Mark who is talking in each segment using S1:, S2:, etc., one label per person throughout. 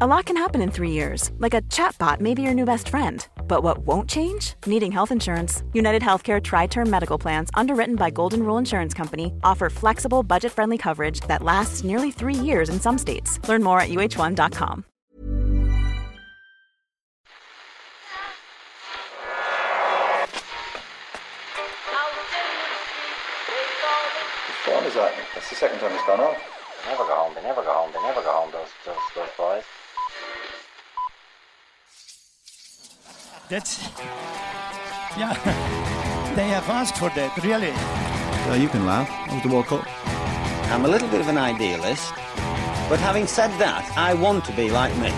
S1: A lot can happen in three years, like a chatbot may be your new best friend. But what won't change? Needing health insurance. United Healthcare Tri Term Medical Plans, underwritten by Golden Rule Insurance Company, offer flexible, budget friendly coverage that lasts nearly three years in some states. Learn more at uh1.com.
S2: What time is that? That's the second time it's gone off.
S3: They never go home. They never go home. They never go home. Those those those boys.
S4: That's yeah. They have asked for that, really.
S5: Yeah, you can laugh. That was the World Cup.
S6: I'm a little bit of an idealist, but having said that, I want to be like me.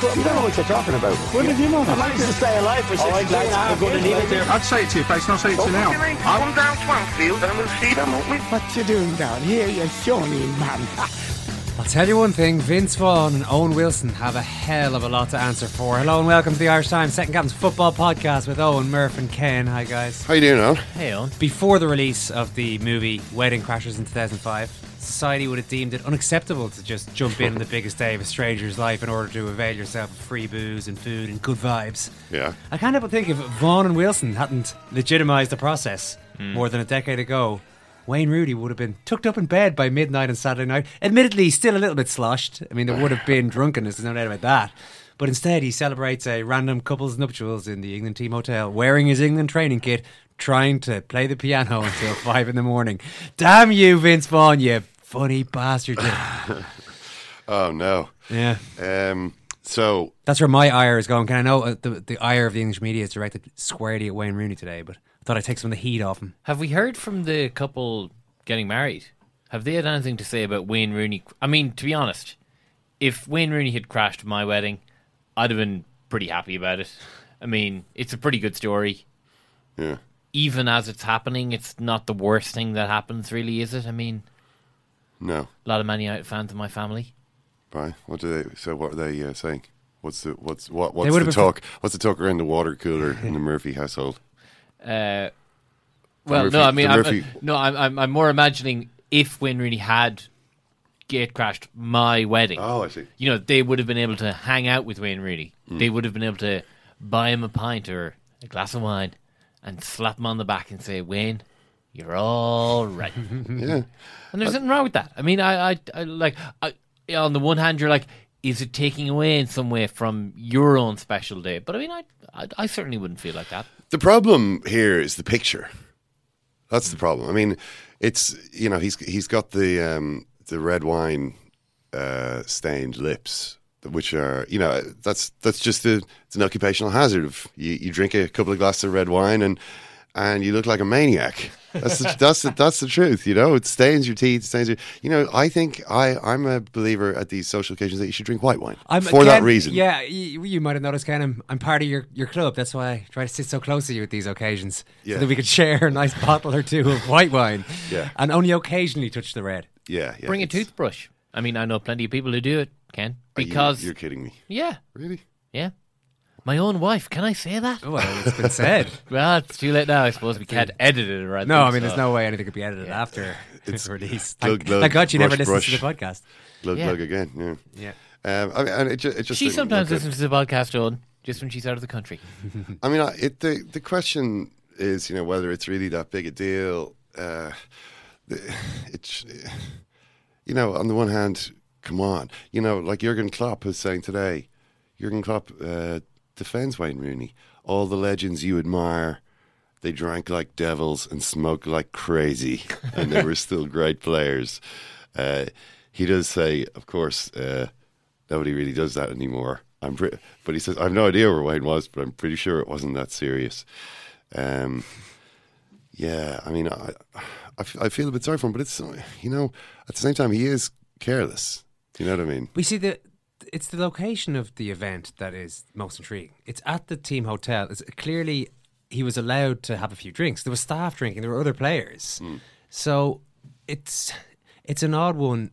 S2: You don't know what you're talking about.
S4: What did you know?
S2: I managed to stay alive for 63 and a half
S4: going to leave it there.
S7: I'd say it to your face, and I'll say it to you now.
S8: Come down Swanfield and we'll see them, won't we?
S4: What you doing down here, you shawny man?
S9: I'll tell you one thing Vince Vaughn and Owen Wilson have a hell of a lot to answer for. Hello and welcome to the Irish Times Second Captain's Football Podcast with Eoin, Murph, and Ken. Hi, guys.
S10: How you doing, Eoin?
S9: Hey, Eoin. Before the release of the movie Wedding Crashers in 2005, society would have deemed it unacceptable to just jump in on the biggest day of a stranger's life in order to avail yourself of free booze and food and good vibes.
S10: Yeah.
S9: I can't help but think if Vaughn and Wilson hadn't legitimised the process hmm. more than a decade ago, Wayne Rooney would have been tucked up in bed by midnight on Saturday night. Admittedly, still a little bit sloshed. I mean, there would have been drunkenness, there's no doubt about that. But instead, he celebrates a random couple's nuptials in the England team hotel, wearing his England training kit, trying to play the piano until five in the morning. Damn you, Vince Vaughn, you funny bastard.
S10: Oh no.
S9: yeah.
S10: Um. So
S9: That's where my ire is going. Can I know uh, the, the ire of the English media is directed squarely at Wayne Rooney today, but thought I'd take some of the heat off him.
S11: Have we heard from the couple getting married? Have they had anything to say about Wayne Rooney? I mean, to be honest, if Wayne Rooney had crashed my wedding, I'd have been pretty happy about it. I mean, it's a pretty good story.
S10: yeah.
S11: Even as it's happening, it's not the worst thing that happens, really, is it? I mean,
S10: No.
S11: a lot of Man United fans in my family.
S10: Right. What do they? So what are they uh, saying? What's the what's what what's the
S9: have been
S10: talk? What's the talk around the water cooler in the Murphy household?
S11: Uh, well,
S10: Murphy-
S11: no, I mean, I'm,
S10: Murphy-
S11: no, I'm, I'm, I'm more imagining if Wayne Rooney had gate crashed my wedding.
S10: Oh, I see.
S11: You know, they would have been able to hang out with Wayne Rooney. They would have been able to buy him a pint or a glass of wine and slap him on the back and say, Wayne, you're all right.
S10: Yeah.
S11: And there's nothing wrong with that. I mean, I, I, I like, I, on the one hand, you're like, is it taking away in some way from your own special day? But I mean, I, I, I certainly wouldn't feel like that.
S10: The problem here is the picture. That's the problem. I mean, it's you know he's he's got the um, the red wine uh, stained lips, which are you know that's that's just a, it's an occupational hazard. Of you, you drink a couple of glasses of red wine and and you look like a maniac. That's the, that's the, that's the truth. You know, it stains your teeth, stains your. You know, I think I I'm a believer at these social occasions that you should drink white wine
S9: I'm,
S10: for that reason.
S9: Yeah, you, you might have noticed, Ken. I'm, I'm part of your, your club. That's why I try to sit so close to you at these occasions,
S10: Yeah.
S9: so that we could share a nice bottle or two of white wine.
S10: Yeah.
S9: and only occasionally touch the red.
S10: yeah, yeah.
S11: Bring a toothbrush. I mean, I know plenty of people who do it, Ken.
S10: Are you-
S11: Because,
S10: you're kidding me,
S11: yeah,
S10: really?
S11: yeah. My own wife, can I say that?
S9: Oh, well, it's been said.
S11: Well, it's too late now. I suppose we can't edit it or anything.
S9: no, I mean,
S11: so-
S9: there's no way anything could be edited after it's released.
S10: glug,
S9: Thank,
S10: glug,
S9: thank God you never
S10: brush,
S9: listens
S10: brush.
S9: to the podcast.
S10: Glug
S11: Yeah.
S10: glug again. Yeah.
S9: Yeah.
S10: Um, I mean, and it just, it just
S11: She
S10: didn't
S11: sometimes
S10: look good.
S11: listens to the podcast, Eoin, just when she's out of the country.
S10: I mean, I, it, the the question is, you know, whether it's really that big a deal. Uh, the, it's, you know, on the one hand, come on, you know, like Jurgen Klopp was saying today. Jurgen Klopp uh, defends Wayne Rooney. All the legends you admire, they drank like devils and smoked like crazy, and they were still great players. Uh, he does say, of course, uh, nobody really does that anymore. I'm, pre- but he says, I've no idea where Wayne was, but I'm pretty sure it wasn't that serious. Um, yeah, I mean, I, I, I feel a bit sorry for him, but it's, you know, at the same time, he is careless. You know what I mean?
S9: We see the it's the location of the event that is most intriguing. It's at the team hotel. It's clearly he was allowed to have a few drinks. There was staff drinking. There were other players. Hmm. So it's it's an odd one.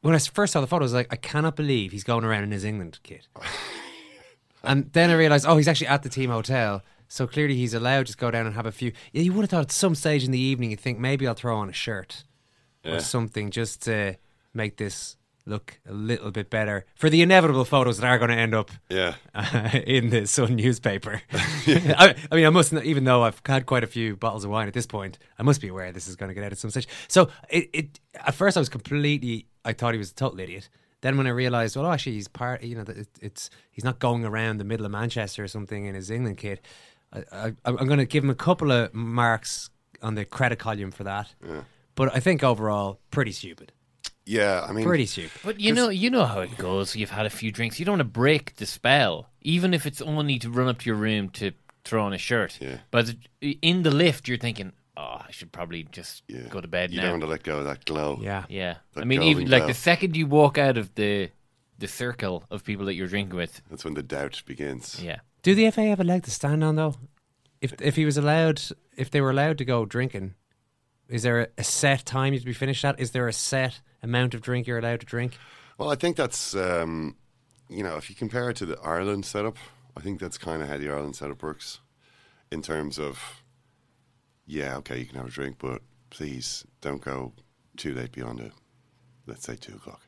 S9: When I first saw the photo, I was like, I cannot believe he's going around in his England kit. and then I realised, oh, he's actually at the team hotel. So clearly he's allowed to just go down and have a few. Yeah, you would have thought at some stage in the evening you'd think maybe I'll throw on a shirt
S10: Yeah.
S9: or something just to make this look a little bit better for the inevitable photos that are going to end up
S10: Yeah.
S9: uh, in the Sun newspaper. I, I mean, I must, not, even though I've had quite a few bottles of wine at this point, I must be aware this is going to get out at some stage. So it, it at first I was completely, I thought he was a total idiot. Then when I realised, well, actually he's part, you know, it, it's he's not going around the middle of Manchester or something in his England kit. I, I, I'm going to give him a couple of marks on the credit column for that. But I think overall, pretty stupid.
S10: Yeah, I mean,
S9: Pretty stupid.
S11: But you know, you know how it goes. You've had a few drinks. You don't want to break the spell, even if it's only to run up to your room to throw on a shirt.
S10: Yeah.
S11: But in the lift, you're thinking, "Oh, I should probably just go to bed
S10: you
S11: now."
S10: don't want to let go of that glow.
S9: Yeah.
S11: Yeah,
S10: That
S11: I mean,
S10: golden
S11: even like the second you walk out of the the circle of people that you're drinking with,
S10: That's when the doubt begins.
S11: yeah.
S9: Do the FA have a leg to stand on though? If if he was allowed, if they were allowed to go drinking, is there a, a set time you have to be finished at? Is there a set amount of drink you're allowed to drink?
S10: Well, I think that's um, you know, if you compare it to the Ireland setup, I think that's kind of how the Ireland setup works, in terms of, yeah, okay, you can have a drink, but please don't go too late beyond it. Let's say two o'clock.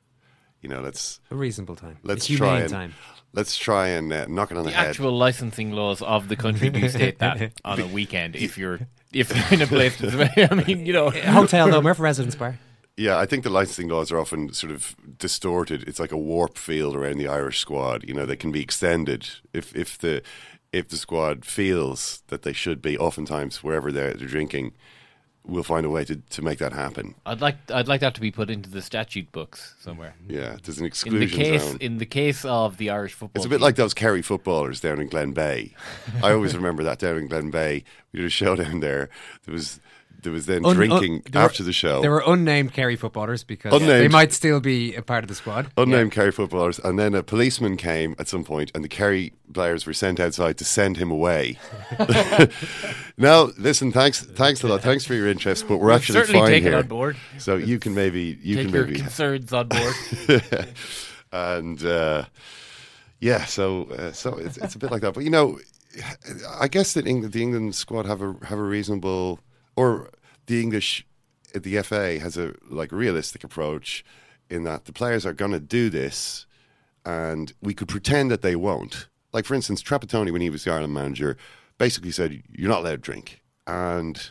S10: You know, let's
S9: A reasonable time.
S10: let's
S9: a
S10: try and
S9: time.
S10: let's try and uh, knock it on the,
S11: The
S10: head.
S11: actual licensing laws of the country do state that on a weekend if you're if you're in a place. I mean, you know,
S9: Hotel though, Murph Residence Bar.
S10: Yeah, I think the licensing laws are often sort of distorted. It's like a warp field around the Irish squad. You know, they can be extended if if the if the squad feels that they should be. Oftentimes, wherever they're, they're drinking, we'll find a way to, to make that happen.
S11: I'd like I'd like that to be put into the statute books somewhere.
S10: Yeah, there's an exclusion
S11: In the case
S10: zone.
S11: in the case of the Irish football,
S10: It's a bit like those Kerry footballers down in Glenbeigh. I always remember that down in Glenbeigh. We did a show down there. There was there was then
S9: Un- un-
S10: drinking
S9: were-
S10: after the show.
S9: There were unnamed Kerry footballers because
S10: Unnamed.
S9: they might still be a part of the squad.
S10: Unnamed Kerry footballers, and then a policeman came at some point, and the Kerry players were sent outside to send him away. now, listen, thanks, thanks a lot, thanks for your interest, but we're
S11: We'll
S10: actually
S11: certainly
S10: fine
S11: take
S10: here.
S11: on board.
S10: So you can maybe you
S11: take
S10: can
S11: your
S10: maybe
S11: concerns on board.
S10: and uh, yeah, so uh, so it's, it's a bit like that. But you know, I guess that England, the England squad have a have a reasonable, or the English, uh, the FA has a like realistic approach in that the players are going to do this, and we could pretend that they won't. Like for instance, Trapattoni when he was the Ireland manager, basically said you're not allowed to drink, and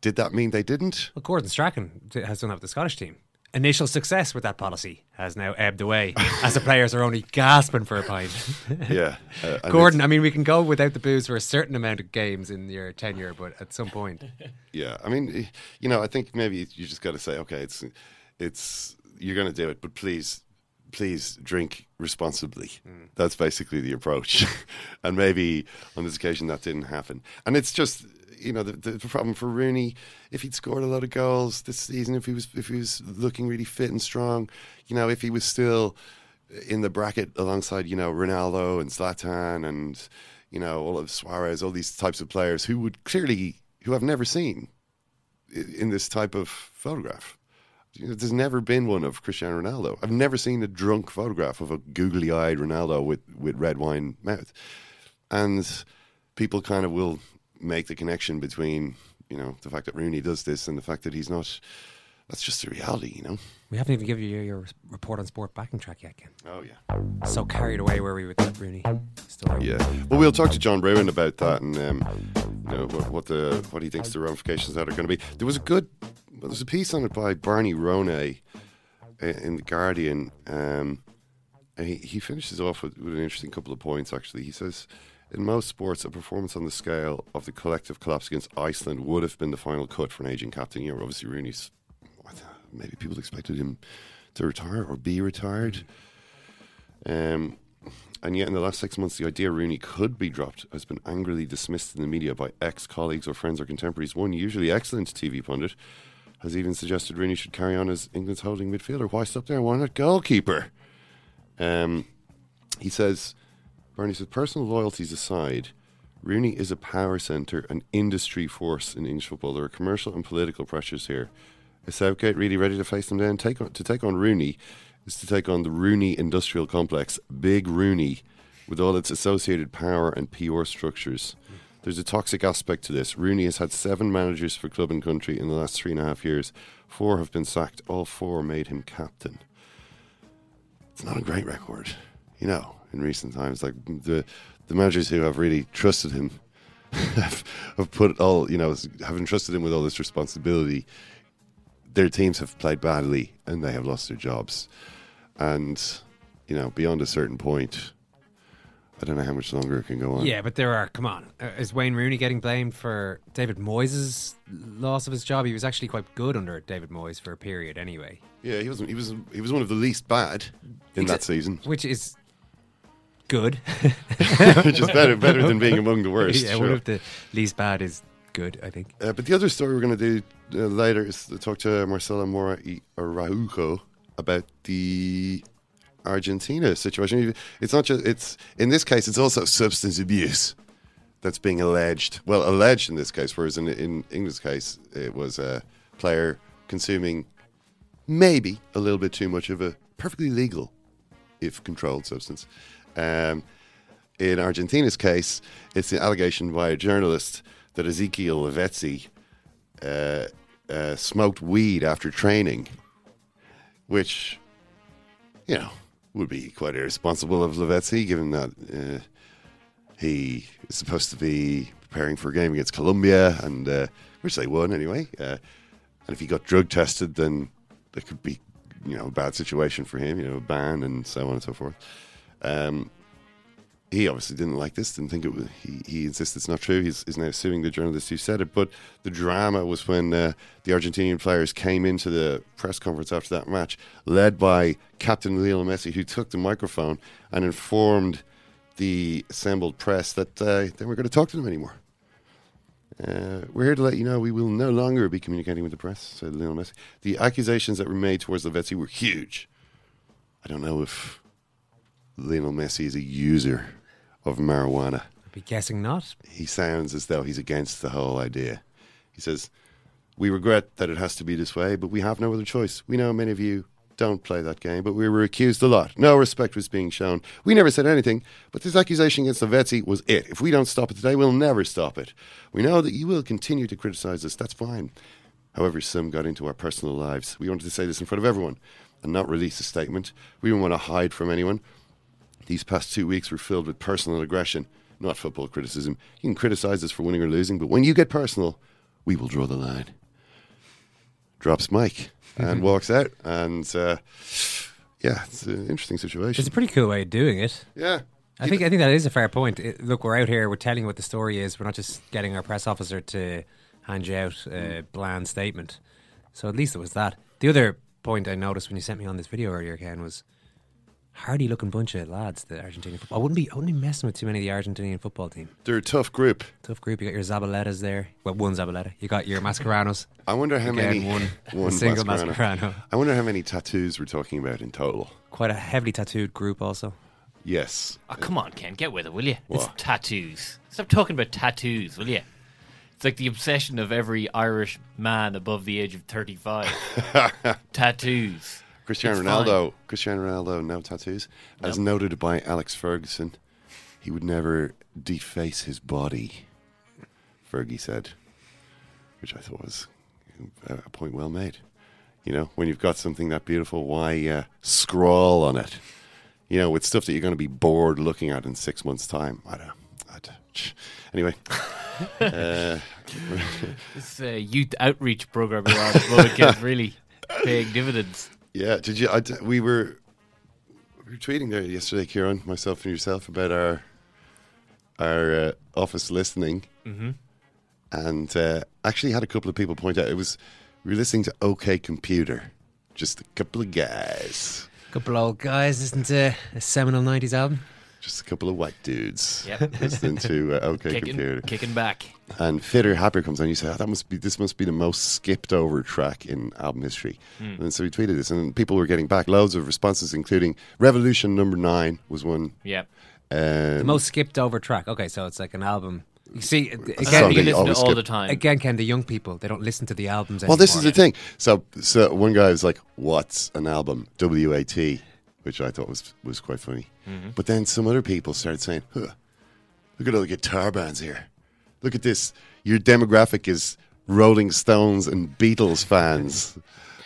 S10: did that mean they didn't?
S9: Well, Gordon Strachan has done that with the Scottish team. Initial success with that policy has now ebbed away as the players are only gasping for a pint.
S10: Yeah, uh,
S9: Gordon, I mean, we can go without the booze for a certain amount of games in your tenure, but at some point,
S10: Yeah, I mean, you know, I think maybe you just got to say, okay, it's it's you're going to do it, but please, please drink responsibly. That's basically the approach, and maybe on this occasion that didn't happen. And it's just you know the, the problem for Rooney if he'd scored a lot of goals this season, if he was if he was looking really fit and strong, you know, if he was still in the bracket alongside you know Ronaldo and Zlatan and you know all of Suarez, all these types of players who would clearly who I've never seen in this type of photograph. You know, There's never been one of Cristiano Ronaldo. I've never seen a drunk photograph of a googly-eyed Ronaldo with, with red wine mouth. And people kind of will make the connection between, you know, the fact that Rooney does this and the fact that he's not. That's just the reality, you know.
S9: we haven't even given you your report on sport backing track yet, Ken.
S10: Oh yeah.
S9: So carried away were we with that Rooney story?
S10: Yeah. Well, we'll talk to John Brewin about that and um, you know what, what the what he thinks the ramifications that are going to be. There was a good, well, there's a piece on it by Barney Ronay uh, in the Guardian. Um, and he he finishes off with, with an interesting couple of points. Actually, he says. In most sports, a performance on the scale of the collective collapse against Iceland would have been the final cut for an aging captain. You know, obviously Rooney's. Maybe people expected him to retire or be retired. Um, and yet, in the last six months, the idea Rooney could be dropped has been angrily dismissed in the media by ex colleagues or friends or contemporaries. One usually excellent TV pundit has even suggested Rooney should carry on as England's holding midfielder. Why stop there? Why not goalkeeper? Um, he says, Bernie says, personal loyalties aside, Rooney is a power centre, an industry force in English football. There are commercial and political pressures here. Is Southgate really ready to face them down? Take on, to take on Rooney is to take on the Rooney industrial complex, Big Rooney, with all its associated power and PR structures. There's a toxic aspect to this. Rooney has had seven managers for club and country in the last three and a half years. Four have been sacked. All four made him captain. It's not a great record, you know. In recent times, like the the managers who have really trusted him have, have put all you know have entrusted him with all this responsibility. Their teams have played badly and they have lost their jobs, and you know beyond a certain point, I don't know how much longer it can go on.
S9: Yeah, but there are. Come on, Uh, is Wayne Rooney getting blamed for David Moyes' loss of his job? He was actually quite good under David Moyes for a period, anyway.
S10: Yeah, he wasn't. He was. He was one of the least bad in that season,
S9: which is good.
S10: which is better better than being among the worst.
S9: Yeah,
S10: sure.
S9: one of the least bad is good. I think.
S10: Uh, but the other story we're going to do uh, later is to talk to Marcela Mora y Araujo about the Argentina situation. It's not just it's in this case it's also substance abuse that's being alleged. Well, alleged in this case, whereas in in England's case it was a player consuming maybe a little bit too much of a perfectly legal, if controlled substance. Um, in Argentina's case, it's the allegation by a journalist that Ezequiel Lavezzi uh, uh, smoked weed after training, which, you know, would be quite irresponsible of Lavezzi, given that uh, he is supposed to be preparing for a game against Colombia, and uh, which they won anyway. Uh, and if he got drug tested, then there could be, you know, a bad situation for him, you know, a ban and so on and so forth. Um, he obviously didn't like this, didn't think it was. He, he insists it's not true. He's, he's now suing the journalist who said it. But the drama was when uh, the Argentinian players came into the press conference after that match, led by Captain Lionel Messi, who took the microphone and informed the assembled press that uh, they weren't going to talk to them anymore. Uh, we're here to let you know we will no longer be communicating with the press, said Lionel Messi. The accusations that were made towards Lavezzi were huge. I don't know if Lionel Messi is a user of marijuana.
S9: I'd be guessing not.
S10: He sounds as though he's against the whole idea. He says, We regret that it has to be this way, but we have no other choice. We know many of you don't play that game, but we were accused a lot. No respect was being shown. We never said anything, but this accusation against Lavezzi was it. If we don't stop it today, we'll never stop it. We know that you will continue to criticize us. That's fine. However, some got into our personal lives. We wanted to say this in front of everyone and not release a statement. We didn't want to hide from anyone. These past two weeks were filled with personal aggression, not football criticism. You can criticize us for winning or losing, but when you get personal, we will draw the line. Drops mic and walks out. And uh, yeah, it's an interesting situation.
S9: It's a pretty cool way of doing it.
S10: Yeah.
S9: I think I think that is a fair point. It- look, we're out here. We're telling you what the story is. We're not just getting our press officer to hand you out a bland statement. So at least it was that. The other point I noticed when you sent me on this video earlier, Ken, was hardy looking bunch of lads. The Argentinian football. I wouldn't be. I wouldn't be messing with too many of the Argentinian football team.
S10: They're a tough group.
S9: Tough group. You got your Zabaletas there. Well, one Zabaleta. You got your Mascheranos.
S10: I wonder how
S9: Again,
S10: many
S9: one,
S10: one
S9: single
S10: Mascherano.
S9: Mascherano.
S10: I wonder how many tattoos we're talking about in total.
S9: Quite a heavily tattooed group, also.
S10: Yes.
S11: Oh, come on, Ken, get with it, will you? It's tattoos. Stop talking about tattoos, will you? It's like the obsession of every Irish man above the age of 35. tattoos.
S10: Cristiano
S11: It's
S10: Ronaldo. Cristiano Ronaldo, no tattoos. As noted by Alex Ferguson, he would never deface his body. Fergie said, which I thought was a point well made. You know, when you've got something that beautiful, why uh, scrawl on it? You know, with stuff that you're going to be bored looking at in six months' time. I don't. I don't anyway. uh,
S11: This uh, youth outreach program you're on at the is really paying dividends.
S10: Yeah, did you? I d we were we were tweeting there yesterday, Ciaran, myself and yourself, about our our uh, office listening,
S11: Mhm.
S10: and uh, actually had a couple of people point out it was we were listening to OK Computer, just a couple of guys,
S9: Couple old guys listening to a seminal '90s album.
S10: just a couple of white dudes,
S11: Yep.
S10: listening to uh, OK
S11: Kicking,
S10: Computer.
S11: kicking back.
S10: And Fitter Happier comes on. You say, oh, that must be this must be the most skipped over track in album history.
S11: Hmm.
S10: And so we tweeted this, and people were getting back loads of responses, including Revolution Number Nine was one.
S11: Yep.
S10: Um,
S9: The most skipped over track. Okay, so it's like an album. You see, again,
S10: song that
S11: you
S10: you
S11: listen to all
S10: skip.
S11: the time.
S9: Again, Ken, the young people they don't listen to the albums.
S10: Well, this is the thing. So, so one guy was like, "What's an album?" W A T, which I thought was was quite funny.
S9: Mm-hmm.
S10: But then some other people started saying, huh, "Look at all the guitar bands here. Look at this. Your demographic is Rolling Stones and Beatles fans."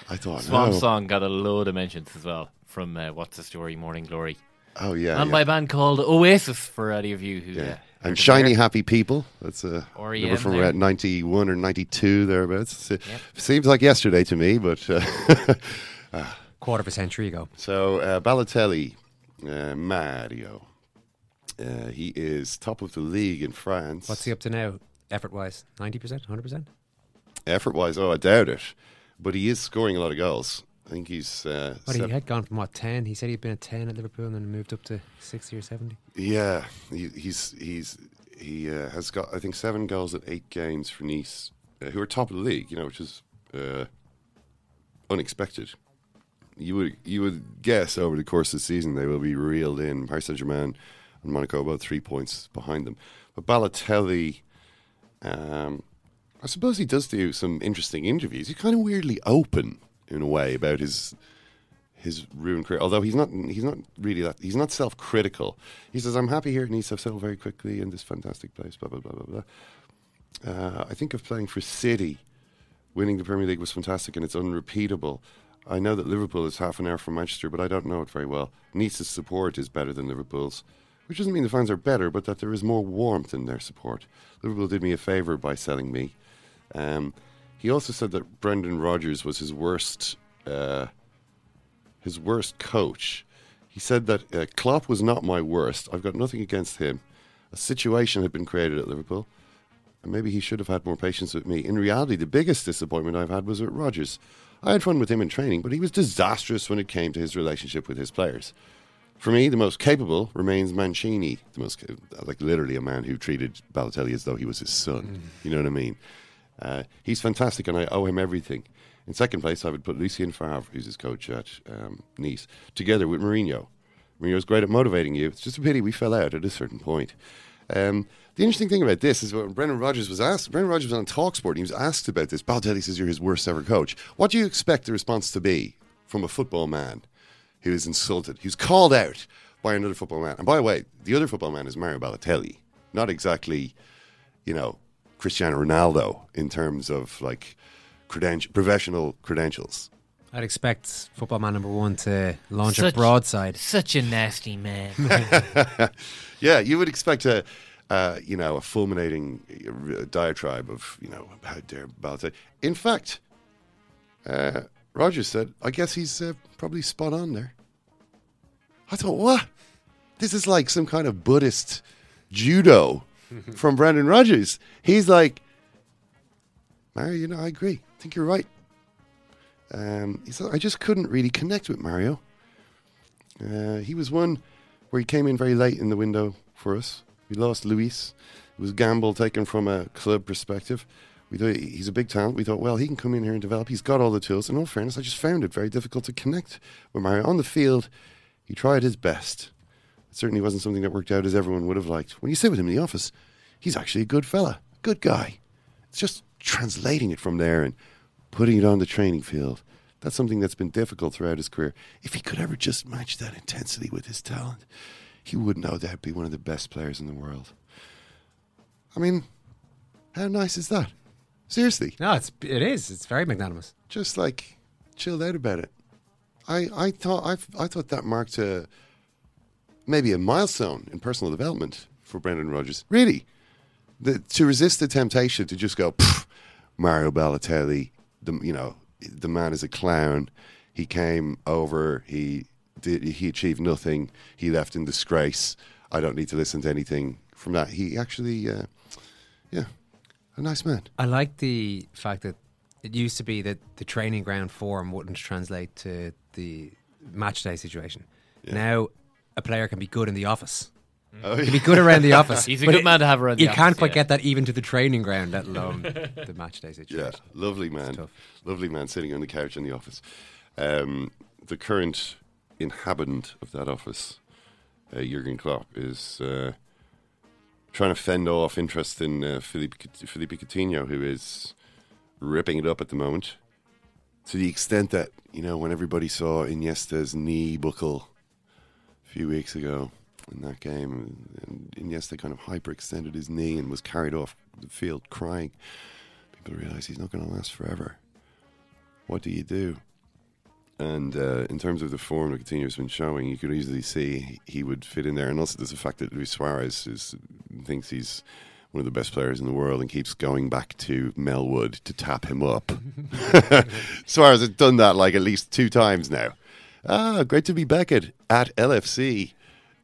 S10: I thought,
S11: Swan
S10: no.
S11: Song got a load of mentions as well from uh, What's the Story, Morning Glory.
S10: Oh yeah,
S11: and
S10: yeah.
S11: by a band called Oasis, for any of you who.
S10: Yeah.
S11: Uh,
S10: And Shiny
S11: there.
S10: Happy People. That's a
S11: REM
S10: number from
S11: there.
S10: uh, 91 or 92 thereabouts. It Seems like yesterday to me, but. Uh,
S9: quarter of a century ago.
S10: So, uh, Balotelli, uh, Mario. Uh, he is top of the league in France.
S9: What's he up to now, effort wise? Ninety percent, hundred percent.
S10: Effort wise, oh, I doubt it. But he is scoring a lot of goals. I think he's. Uh,
S9: What he had gone from what ten? He said he'd been at ten at Liverpool and then moved up to sixty or seventy.
S10: Yeah, he, he's he's he uh, has got I think seven goals at eight games for Nice, uh, who are top of the league. You know, which is uh, unexpected. You would you would guess over the course of the season they will be reeled in. Paris Saint Germain and Monaco about three points behind them. But Balotelli, um, I suppose he does do some interesting interviews. He's kind of weirdly open in a way about his his ruined career. Although he's not, he's not really that. He's not self-critical. He says, "I'm happy here at Nice. I've settled very quickly in this fantastic place." Blah blah blah blah blah. Uh, I think of playing for City. Winning the Premier League was fantastic and it's unrepeatable. I know that Liverpool is half an hour from Manchester, but I don't know it very well. Nice's support is better than Liverpool's, which doesn't mean the fans are better, but that there is more warmth in their support. Liverpool did me a favour by selling me. Um, he also said that Brendan Rodgers was his worst, uh, his worst coach. He said that uh, Klopp was not my worst. I've got nothing against him. A situation had been created at Liverpool, and maybe he should have had more patience with me. In reality, the biggest disappointment I've had was with Rodgers. I had fun with him in training, but he was disastrous when it came to his relationship with his players. For me, the most capable remains Mancini, the most like literally a man who treated Balotelli as though he was his son. You know what I mean? Uh, he's fantastic, and I owe him everything. In second place, I would put Lucien Favre, who's his coach at um, Nice, together with Mourinho. Mourinho's great at motivating you. It's just a pity we fell out at a certain point. Um, the interesting thing about this is when Brendan Rodgers was asked, Brendan Rodgers was on Talksport, and he was asked about this. Balotelli says you're his worst ever coach. What do you expect the response to be from a football man who is insulted, He was called out by another football man? And by the way, the other football man is Mario Balotelli, not exactly, you know, Cristiano Ronaldo in terms of like credenti- professional credentials.
S9: I'd expect football man number one to launch
S11: Such-
S9: a broadside.
S11: Such a nasty man.
S10: yeah, you would expect a, uh, you know, a fulminating uh, diatribe of, you know, how dare Balotelli. In fact, uh, Rodgers said, I guess he's uh, probably spot on there. I thought, what? This is like some kind of Buddhist judo from Brendan Rodgers. He's like, Mario, you know, I agree. I think you're right. Um, he said, I just couldn't really connect with Mario. Uh, he was one where he came in very late in the window for us. We lost Luis. It was gamble taken from a club perspective. We thought he's a big talent. We thought, well, he can come in here and develop. He's got all the tools. In all fairness, I just found it very difficult to connect with Mario. On the field, he tried his best. It certainly wasn't something that worked out as everyone would have liked. When you sit with him in the office, he's actually a good fella, good guy. It's just translating it from there and putting it on the training field. That's something that's been difficult throughout his career. If he could ever just match that intensity with his talent, he would no doubt be one of the best players in the world. I mean, how nice is that? Seriously.
S9: No, it's it is. It's very magnanimous.
S10: Just like chilled out about it. I, I thought I, I thought that marked a maybe a milestone in personal development for Brendan Rodgers. Really, the, to resist the temptation to just go Mario Balotelli, the you know the man is a clown. He came over. He did. He achieved nothing. He left in disgrace. I don't need to listen to anything from that. He actually, uh, a nice man.
S9: I like the fact that it used to be that the training ground form wouldn't translate to the match day situation. Now, a player can be good in the office
S10: Oh,
S9: He'd be good around the office.
S11: He's a good
S9: it-
S11: man to have around the
S9: You
S11: office,
S9: can't quite
S11: yeah.
S9: get that even to the training ground, let alone the match day situation.
S10: Yeah, lovely man. Lovely man sitting on the couch in the office. Um, the current inhabitant of that office, uh, Jurgen Klopp, is uh, trying to fend off interest in uh, Felipe, Felipe Coutinho, who is ripping it up at the moment. To the extent that, you know, when everybody saw Iniesta's knee buckle a few weeks ago in that game, and Iniesta kind of hyperextended his knee and was carried off the field crying people realize he's not going to last forever. What do you do? And uh, in terms of the form that Coutinho's been showing, you could easily see he would fit in there. And also, there's the fact that Luis Suarez is, thinks he's one of the best players in the world and keeps going back to Melwood to tap him up. Suarez has done that like at least two times now. Ah, great to be back at, at LFC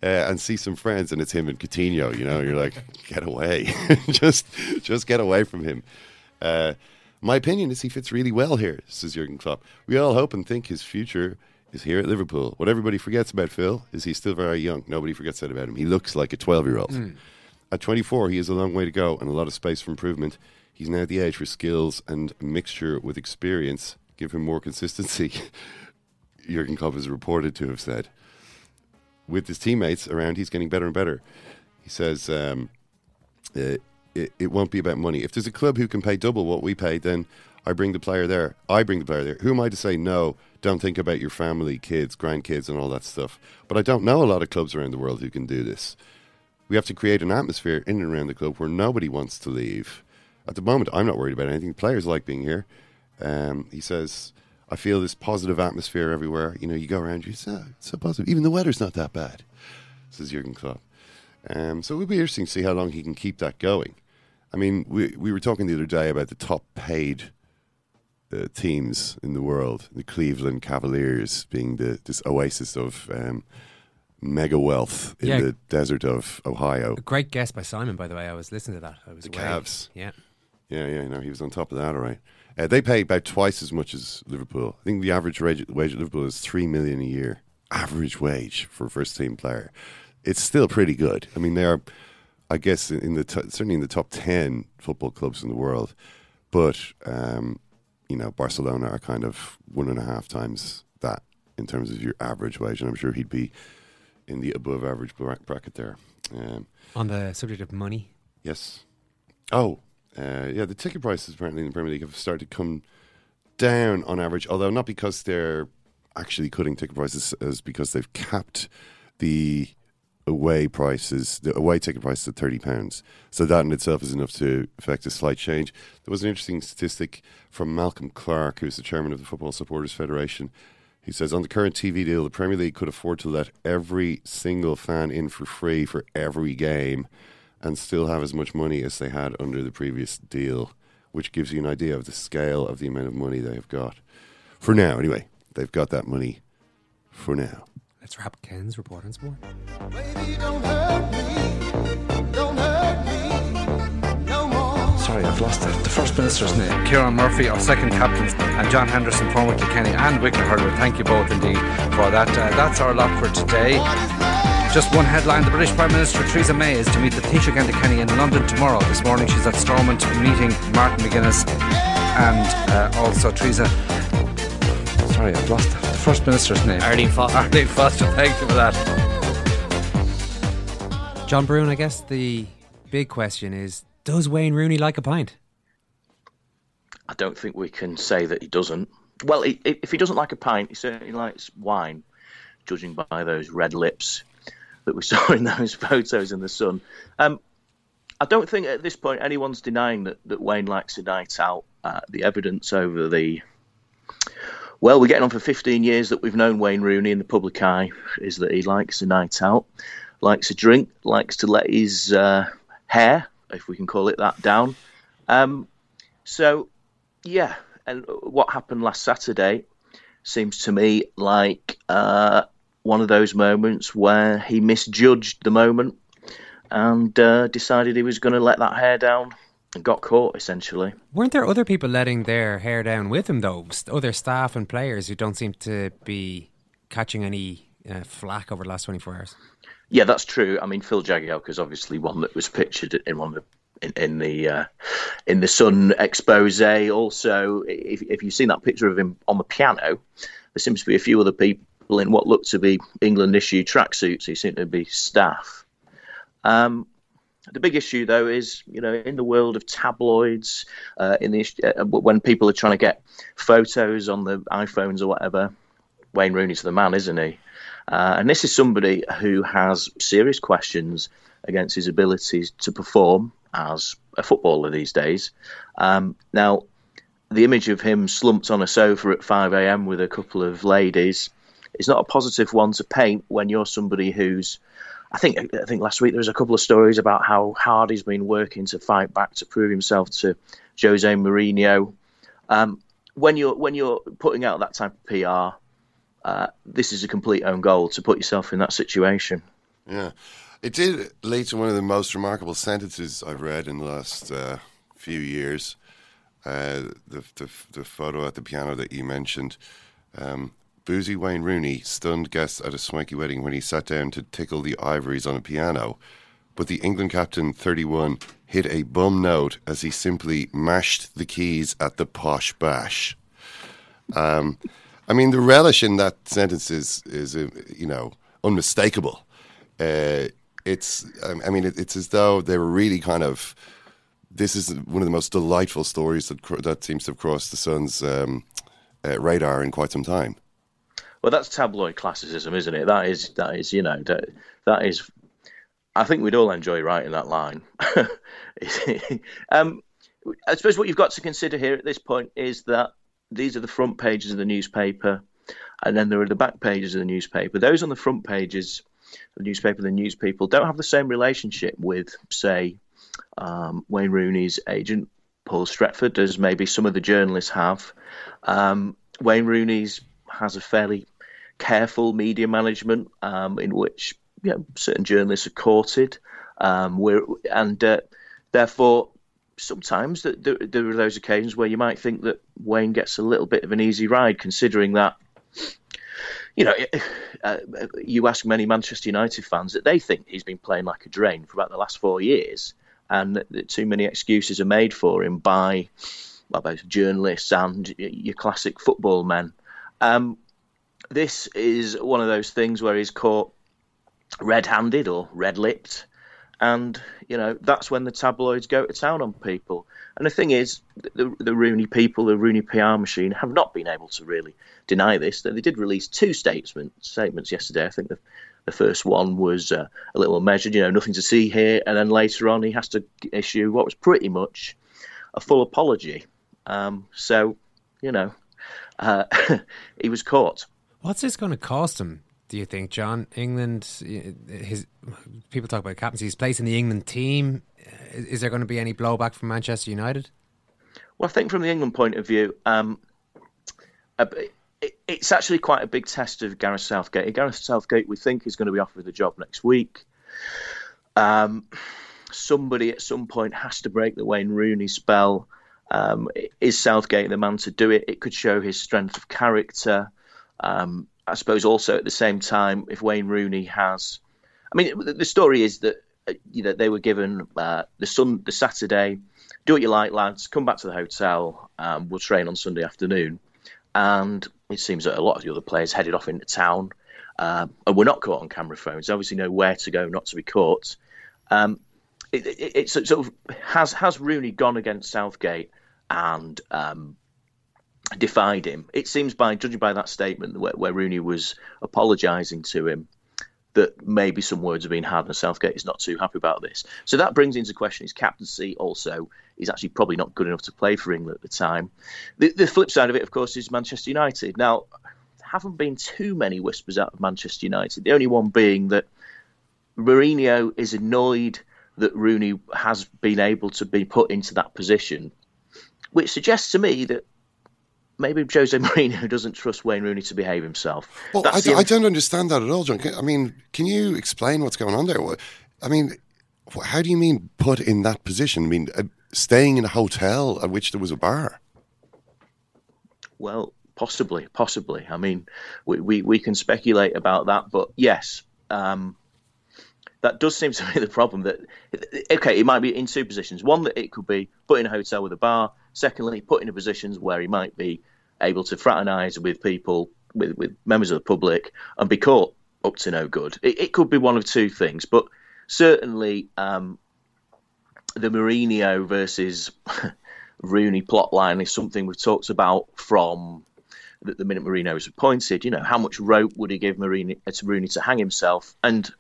S10: uh, and see some friends, and it's him and Coutinho. You know, you're like, get away, just just get away from him. Uh, my opinion is he fits really well here, says Jurgen Klopp. We all hope and think his future is here at Liverpool. What everybody forgets about Phil is he's still very young. Nobody forgets that about him. He looks like a 12 year old.
S9: Mm.
S10: At 24, he has a long way to go and a lot of space for improvement. He's now at the age where skills and mixture with experience give him more consistency. Jurgen Klopp is reported to have said. With his teammates around, he's getting better and better. He says um, uh, it, it won't be about money. If there's a club who can pay double what we pay, then I bring the player there. I bring the player there. Who am I to say no? Don't think about your family, kids, grandkids, and all that stuff. But I don't know a lot of clubs around the world who can do this. We have to create an atmosphere in and around the club where nobody wants to leave. At the moment, I'm not worried about anything. Players like being here. Um, he says, I feel this positive atmosphere everywhere. You know, you go around, you say, oh, it's so positive. Even the weather's not that bad, says Jurgen Klopp. Um, so it would be interesting to see how long he can keep that going. I mean, we, we were talking the other day about the top paid uh, teams in the world, the Cleveland Cavaliers being the this oasis of um, mega wealth in
S9: Yeah.
S10: the desert of Ohio.
S9: A great guess by Simon, by the way. I was listening to that. I was
S10: The
S9: away.
S10: Cavs.
S9: Yeah.
S10: Yeah, yeah, no, he was on top of that, all right. Uh, they pay about twice as much as Liverpool. I think the average wage, wage at Liverpool is three million a year. Average wage for a first team player. It's still pretty good. I mean, they are, I guess, in the t- certainly in the top ten football clubs in the world. But um, you know, Barcelona are kind of one and a half times that in terms of your average wage, and I'm sure he'd be in the above average bra- bracket there. Um,
S9: On the subject of money,
S10: Yes. Oh, uh, yeah. The ticket prices apparently in the Premier League have started to come down on average, although not because they're actually cutting ticket prices, as because they've capped the away prices, the away ticket prices at thirty pounds. So that in itself is enough to affect a slight change. There was an interesting statistic from Malcolm Clark, who's the chairman of the Football Supporters Federation. He says on the current TV deal, the Premier League could afford to let every single fan in for free for every game and still have as much money as they had under the previous deal, which gives you an idea of the scale of the amount of money they have got. For now, anyway, they've got that money for now.
S9: Let's wrap Ken's report on sport.
S12: Sorry, I've lost it. The First Minister's name. Ciaran Murphy, our second captain, and John Henderson, former Kilkenny and Wicklow hurler. Thank you both indeed for that. Uh, that's our lot for today. Just one headline. The British Prime Minister Theresa May is to meet the Taoiseach Enda Kenny in London tomorrow. This morning she's at Stormont meeting Martin McGuinness and uh, also Theresa. Sorry, I've lost it. The First Minister's name.
S11: Arlene Foster.
S12: Arlene Foster, thank you for that.
S9: John Brewin, I guess the big question is Does Wayne Rooney like a pint?
S13: I don't think we can say that he doesn't. Well, he, if he doesn't like a pint, he certainly likes wine, judging by those red lips that we saw in those photos in the sun. Um, I don't think at this point anyone's denying that, that Wayne likes a night out. Uh, the evidence over the well, we're getting on for 15 years that we've known Wayne Rooney in the public eye is that he likes a night out, likes a drink, likes to let his uh, hair, if we can call it that, down. Um, so, yeah, and what happened last Saturday seems to me like uh, one of those moments where he misjudged the moment and uh, decided he was going to let that hair down and got caught essentially.
S9: Weren't there other people letting their hair down with him, though? Other staff and players who don't seem to be catching any uh, flack over the last 24 hours?
S13: Yeah, that's true. I mean, Phil Jagielka is obviously one that was pictured in one of the in, in the uh, in the Sun expose. Also, if, if you've seen that picture of him on the piano, there seems to be a few other people in what look to be England issue tracksuits who seem to be staff. Um, the big issue, though, is you know in the world of tabloids, uh, in the uh, when people are trying to get photos on the iPhones or whatever, Wayne Rooney's the man, isn't he? Uh, and this is somebody who has serious questions against his abilities to perform as a footballer these days. Um, now, the image of him slumped on a sofa at 5 a.m. with a couple of ladies is not a positive one to paint when you're somebody who's. I think I think last week there was a couple of stories about how hard he's been working to fight back to prove himself to Jose Mourinho. Um, when you're when you're putting out that type of PR, uh, this is a complete own goal to put yourself in that situation.
S10: Yeah. It did lead to one of the most remarkable sentences I've read in the last uh, few years. Uh, the, the, the photo at the piano that you mentioned. Um, Boozy Wayne Rooney stunned guests at a swanky wedding when he sat down to tickle the ivories on a piano. But the England captain, 31, hit a bum note as he simply mashed the keys at the posh bash. Um, I mean, the relish in that sentence is, is uh, you know, unmistakable. Uh, it's, I mean, it's as though they were really kind of. This is one of the most delightful stories that that seems to have crossed the Sun's um, uh, radar in quite some time.
S13: Well, that's tabloid classicism, isn't it? That is, that is, you know, that, that is. I think we'd all enjoy writing that line. um, I suppose what you've got to consider here at this point is that these are the front pages of the newspaper, and then there are the back pages of the newspaper. Those on the front pages of the newspaper, the news people, don't have the same relationship with, say, um, Wayne Rooney's agent, Paul Stretford, as maybe some of the journalists have. Um, Wayne Rooney's has a fairly careful media management um, in which you know, certain journalists are courted, um, and uh, therefore sometimes there, there, are those occasions where you might think that Wayne gets a little bit of an easy ride, considering that. You know, uh, you ask many Manchester United fans that they think he's been playing like a drain for about the last four years, and that too many excuses are made for him by, well, both journalists and your classic football men. Um, this is one of those things where he's caught red-handed or red-lipped and you know that's when the tabloids go to town on people. And the thing is, the, the Rooney people, the Rooney PR machine, have not been able to really deny this. They did release two statements statements yesterday. I think the the first one was uh, a little measured, you know, nothing to see here, and then later on he has to issue what was pretty much a full apology. Um, so, you know, uh, he was caught.
S9: What's this going to cost him? do you think, John? England, his people talk about captaincy. His place in the England team. Is, is, there going to be any blowback from Manchester United?
S13: Well, I think from the England point of view, um, it, it's actually quite a big test of Gareth Southgate. Gareth Southgate, we think, is going to be offered the job next week. Um, somebody at some point has to break the Wayne Rooney spell. Um, is Southgate the man to do it? It could show his strength of character. Um, I suppose also at the same time, if Wayne Rooney has, I mean, the story is that uh, you know they were given uh, the sun the Saturday. Do what you like, lads. Come back to the hotel. Um, we'll train on Sunday afternoon. And it seems that a lot of the other players headed off into town, um, and were not caught on camera phones. Obviously know where to go not to be caught. Um, it, it, it, sort of has has Rooney gone against Southgate and um, defied him. It seems by judging by that statement where, where Rooney was apologising to him that maybe some words have been had and Southgate is not too happy about this. So that brings into question his captaincy also. He's actually probably not good enough to play for England at the time. The, the flip side of it, of course, is Manchester United. Now, haven't been too many whispers out of Manchester United. The only one being that Mourinho is annoyed that Rooney has been able to be put into that position, which suggests to me that maybe Jose Mourinho doesn't trust Wayne Rooney to behave himself.
S10: Well, I, I, don't understand that at all, John. I mean, can you explain what's going on there? I mean, how do you mean put in that position? I mean, uh, staying in a hotel at which there was a bar?
S13: Well, possibly, possibly. I mean, we, we, we can speculate about that, but yes. Um, that does seem to be the problem. That okay, it might be in two positions. One that it could be put in a hotel with a bar. Secondly, put in positions where he might be able to fraternise with people, with, with members of the public, and be caught up to no good. It, it could be one of two things, but certainly um, the Mourinho versus Rooney plotline is something we've talked about from the, the minute Mourinho was appointed. You know, how much rope would he give Mourinho, to Rooney to hang himself? And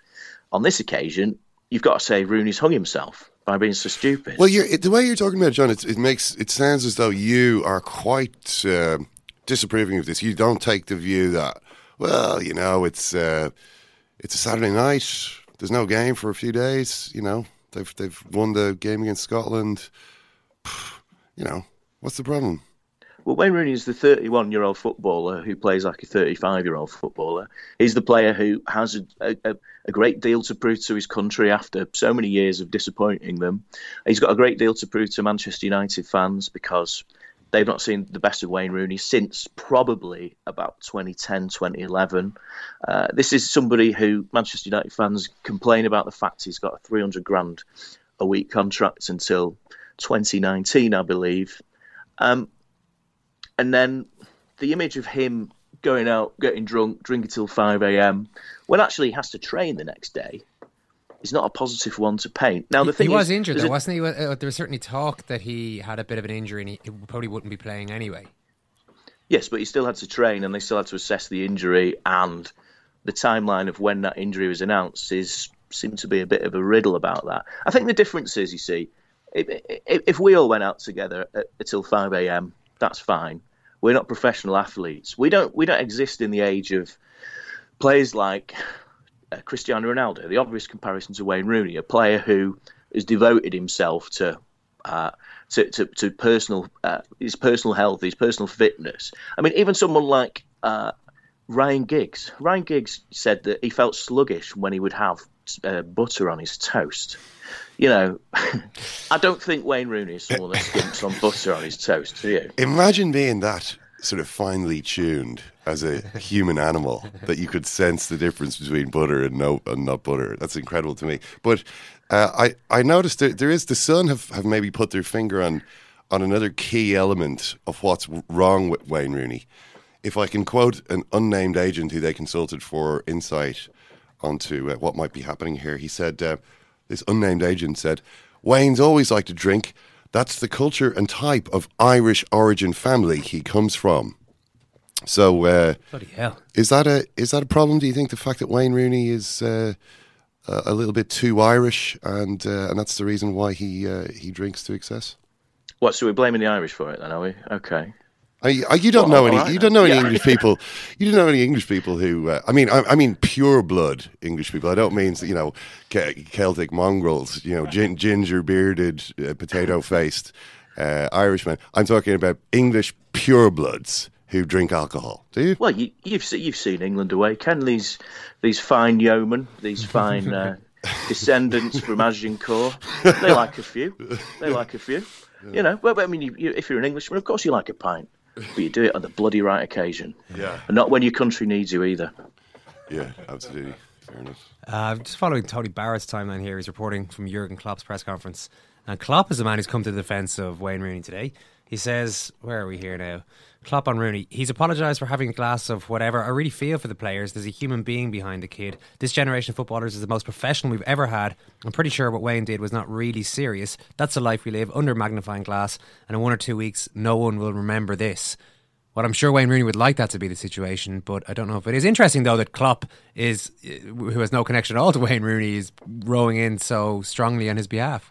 S13: on this occasion, you've got to say Rooney's hung himself by being so stupid.
S10: Well, the way you're talking about it, John, it, it, makes it sounds as though you are quite uh, disapproving of this. You don't take the view that, well, you know, it's uh, it's a Saturday night. There's no game for a few days. You know, they've they've won the game against Scotland. You know, what's the problem?
S13: Well, Wayne Rooney is the 31 year old footballer who plays like a 35 year old footballer. He's the player who has a, a, a, great deal to prove to his country after so many years of disappointing them. He's got a great deal to prove to Manchester United fans because they've not seen the best of Wayne Rooney since probably about 2010, 2011. Uh, this is somebody who Manchester United fans complain about the fact he's got a 300 grand a week contract until 2019, I believe. Um, and then the image of him going out, getting drunk, drinking till 5 a.m., when actually he has to train the next day, is not a positive one to paint. Now, the
S9: he,
S13: thing
S9: he was
S13: is,
S9: injured, though,
S13: it,
S9: wasn't he? Uh, there was certainly talk that he had a bit of an injury and he, he probably wouldn't be playing anyway.
S13: Yes, but he still had to train and they still had to assess the injury and the timeline of when that injury was announced is seemed to be a bit of a riddle about that. I think the difference is, you see, if, if, if we all went out together at, until 5 a.m., that's fine. We're not professional athletes. We don't we don't exist in the age of players like uh, Cristiano Ronaldo. The obvious comparison to Wayne Rooney, a player who has devoted himself to uh, to, to, to, personal uh, his personal health, his personal fitness. I mean, even someone like uh, Ryan Giggs. Ryan Giggs said that he felt sluggish when he would have uh, butter on his toast you know, I don't think Wayne Rooney someone that skimps on butter on his toast. Do you?
S10: Imagine being that sort of finely tuned as a human animal that you could sense the difference between butter and no and not butter. That's incredible to me. But uh, I I noticed that there is the Sun have, have maybe put their finger on on another key element of what's wrong with Wayne Rooney. If I can quote an unnamed agent who they consulted for insight onto uh, what might be happening here, he said. Uh, this unnamed agent said, Wayne's always liked to drink. That's the culture and type of Irish origin family he comes from. So, uh,
S9: bloody hell,
S10: is that a is that a problem? Do you think the fact that Wayne Rooney is uh, a little bit too Irish, and uh, and that's the reason why he uh, he drinks to excess?
S13: What? So we're blaming the Irish for it, then, are we? Okay.
S10: I, I, you don't know any. Right, you don't know any yeah. English people. You don't know any English people who. Uh, I mean, I, I, mean pure blood English people. I don't mean you know Celtic mongrels. You know, gin, ginger bearded, uh, potato faced uh, Irishmen. I'm talking about English pure bloods who drink alcohol. Do you?
S13: Well, you, have you've, you've seen England away, Ken. These these fine yeomen, these fine uh, descendants from Agincourt. They like a few. They like a few. You know, well, I mean, you, you, if you're an Englishman, of course you like a pint but you do it on the bloody right occasion.
S10: Yeah.
S13: And not when your country needs you either.
S10: Yeah, absolutely. Fair enough.
S9: Uh, just following Tony Barrett's timeline here, he's reporting from Jurgen Klopp's press conference. And Klopp is the man who's come to the defence of Wayne Rooney today. He says, Where are we here now? Klopp on Rooney. He's apologised for having a glass of whatever. I really feel for the players. There's a human being behind the kid. This generation of footballers is the most professional we've ever had. I'm pretty sure what Wayne did was not really serious. That's the life we live under magnifying glass. And in one or two weeks, no one will remember this. Well, I'm sure Wayne Rooney would like that to be the situation, but I don't know if it is. Interesting, though, that Klopp is, who has no connection at all to Wayne Rooney, is rowing in so strongly on his behalf.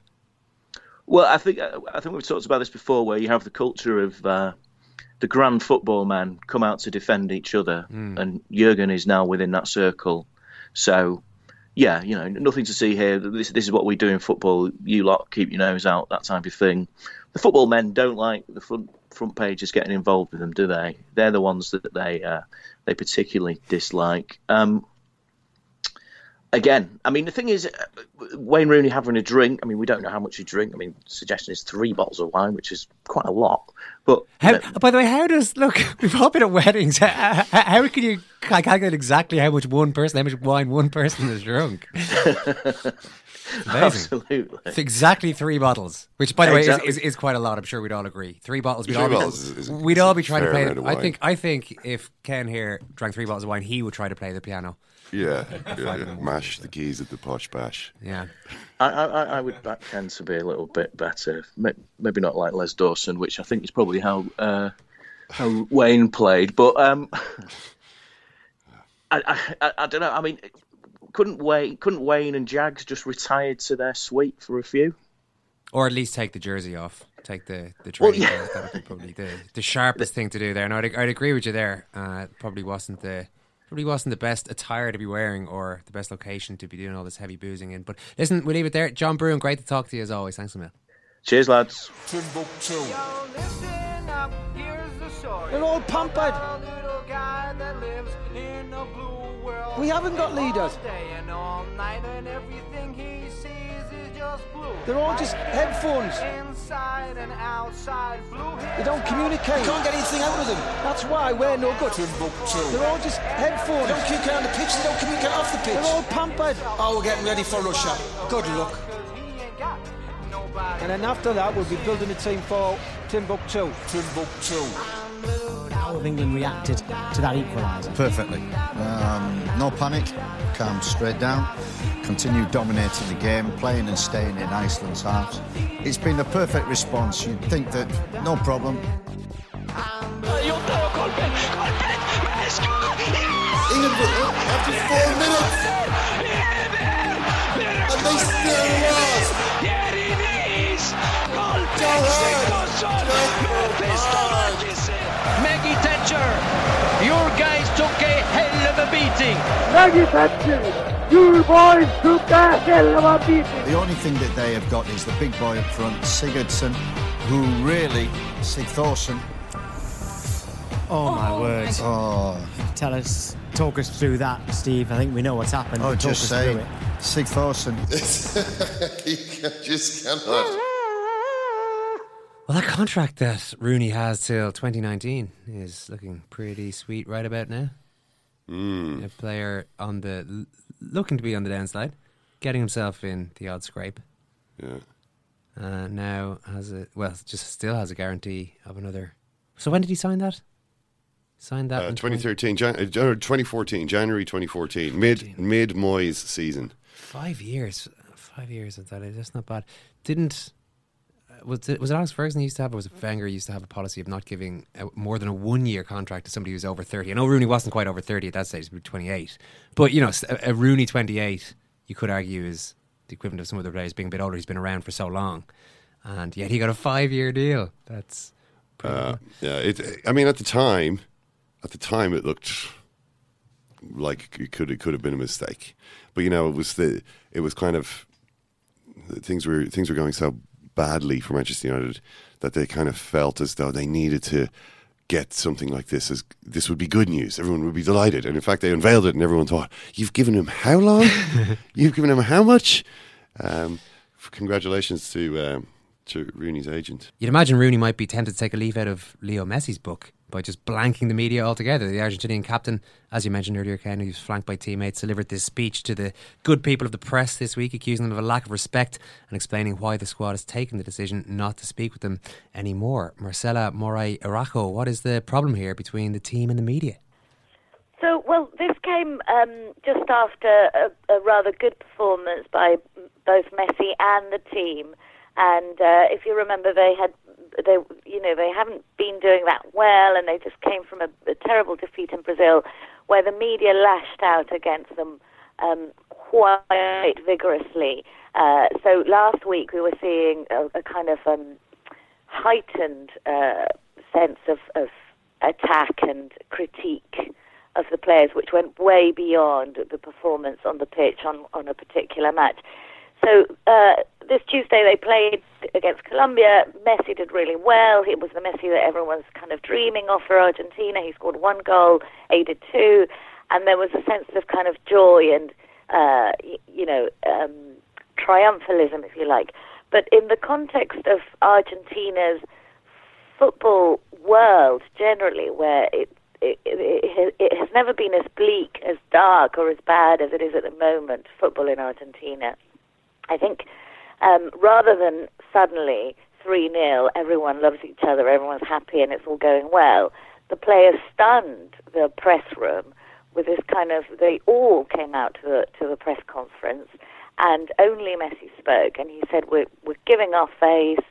S13: Well, I think I think we've talked about this before, where you have the culture of uh, the grand football men come out to defend each other, mm. and Jurgen is now within that circle. So, yeah, you know, nothing to see here. This this is what we do in football. You lot keep your nose out, that type of thing. The football men don't like the front front pages getting involved with them, do they? They're the ones that they uh, they particularly dislike. Um, again, I mean, the thing is, uh, Wayne Rooney having a drink. I mean, we don't know how much he drink. I mean, suggestion is three bottles of wine, which is quite a lot. But
S9: how, by the way, how does look? We've all been at weddings. How, how can you calculate exactly how much one person, how much wine one person is drunk?
S13: Absolutely.
S9: It's exactly three bottles, which, by the exactly. way, is, is, is, quite a lot. I'm sure we'd all agree. Three bottles. We'd,
S10: three
S9: all,
S10: bottles
S9: be,
S10: is,
S9: we'd all be trying to play. I think. I think if Ken here drank three bottles of wine, he would try to play the piano.
S10: Yeah, yeah, yeah. mash the keys at the posh bash.
S9: Yeah,
S13: I, I, I would back Ken to be a little bit better. Maybe not like Les Dawson, which I think is probably how uh, how Wayne played. But um, I, I, I don't know. I mean, couldn't Wayne couldn't Wayne and Jags just retire to their suite for a few,
S9: or at least take the jersey off, take the the training well, yeah. That would be probably the, the sharpest thing to do there. And I'd, I'd agree with you there. Uh, probably wasn't the probably wasn't the best attire to be wearing or the best location to be doing all this heavy boozing in. But listen, we'll leave it there. John Brewin, great to talk to you as always. Thanks a million.
S13: Cheers, lads.
S4: They're all pampered. We haven't got leaders. They're all just headphones. They don't communicate. You
S14: can't get anything out of them.
S4: That's why we're no good. Timbuktu. They're all just headphones.
S14: They don't communicate on the pitch, they don't communicate off the pitch.
S4: They're all pampered.
S14: Oh, we're getting ready for Russia. Good luck.
S4: And then after that, we'll be building a team for Timbuktu.
S14: Timbuktu
S15: how have England reacted to that equaliser?
S16: Perfectly. Um, no panic, calm straight down, continue dominating the game, playing and staying in Iceland's halves. It's been the perfect response. You'd think that no problem.
S8: England
S14: after four minutes, and they still lost.
S8: Maggie Thatcher, your guys took a hell of a beating.
S17: Maggie Thatcher, your boys took a hell of a beating.
S16: The only thing that they have got is the big boy up front, Sigurdsson, who really, Sigthorsson.
S15: Oh my oh. word.
S16: Oh.
S15: Tell us, talk us through that, Steve. I think we know what's happened.
S16: Oh, just say, Sigthorsson.
S10: you just cannot.
S9: Well, that contract that Rooney has till 2019 is looking pretty sweet right about now.
S10: Mm.
S9: A player on the looking to be on the downside, getting himself in the odd scrape.
S10: Yeah.
S9: Uh, now has a well, just still has a guarantee of another. So when did he sign that? Signed that
S10: uh, 2013, Jan- uh, 2014, January 2014, mid mid Moyes season.
S9: Five years, five years of that. That's not bad. Didn't was it was it Alex Ferguson used to have, or was it Wenger used to have a policy of not giving a, more than a one year contract to somebody who's over thirty? I know Rooney wasn't quite over thirty at that stage; he was twenty eight. But you know, a, a Rooney twenty eight, you could argue is the equivalent of some other players being a bit older. He's been around for so long, and yet he got a five year deal. That's
S10: uh, yeah. It. I mean, at the time, at the time, it looked like it could it could have been a mistake, but you know, it was the it was kind of things were things were going so badly for Manchester United that they kind of felt as though they needed to get something like this as this would be good news. Everyone would be delighted. And in fact, they unveiled it, and everyone thought, "You've given him how long? You've given him how much?" Um, congratulations to um, to Rooney's agent.
S9: You'd imagine Rooney might be tempted to take a leaf out of Leo Messi's book by just blanking the media altogether. The Argentinian captain, as you mentioned earlier, Ken, who's flanked by teammates, delivered this speech to the good people of the press this week, accusing them of a lack of respect and explaining why the squad has taken the decision not to speak with them anymore. Marcela Mora y Araujo, what is the problem here between the team and the media?
S18: So, well, this came um, just after a, a rather good performance by both Messi and the team. And uh, if you remember, they had they you know they haven't been doing that well, and they just came from a, a terrible defeat in Brazil, where the media lashed out against them um, quite vigorously. Uh, so last week we were seeing a, a kind of um, heightened uh, sense of, of attack and critique of the players, which went way beyond the performance on the pitch on, on a particular match. So uh, this Tuesday they played against Colombia. Messi did really well. It was the Messi that everyone's kind of dreaming of for Argentina. He scored one goal, aided two, and there was a sense of kind of joy and uh, y- you know, um, triumphalism, if you like. But in the context of Argentina's football world generally, where it it, it, it has never been as bleak, as dark, or as bad as it is at the moment, football in Argentina. I think um, rather than suddenly 3 0, everyone loves each other, everyone's happy, and it's all going well, the players stunned the press room with this kind of. They all came out to the, to the press conference, and only Messi spoke, and he said, We're, we're giving our face.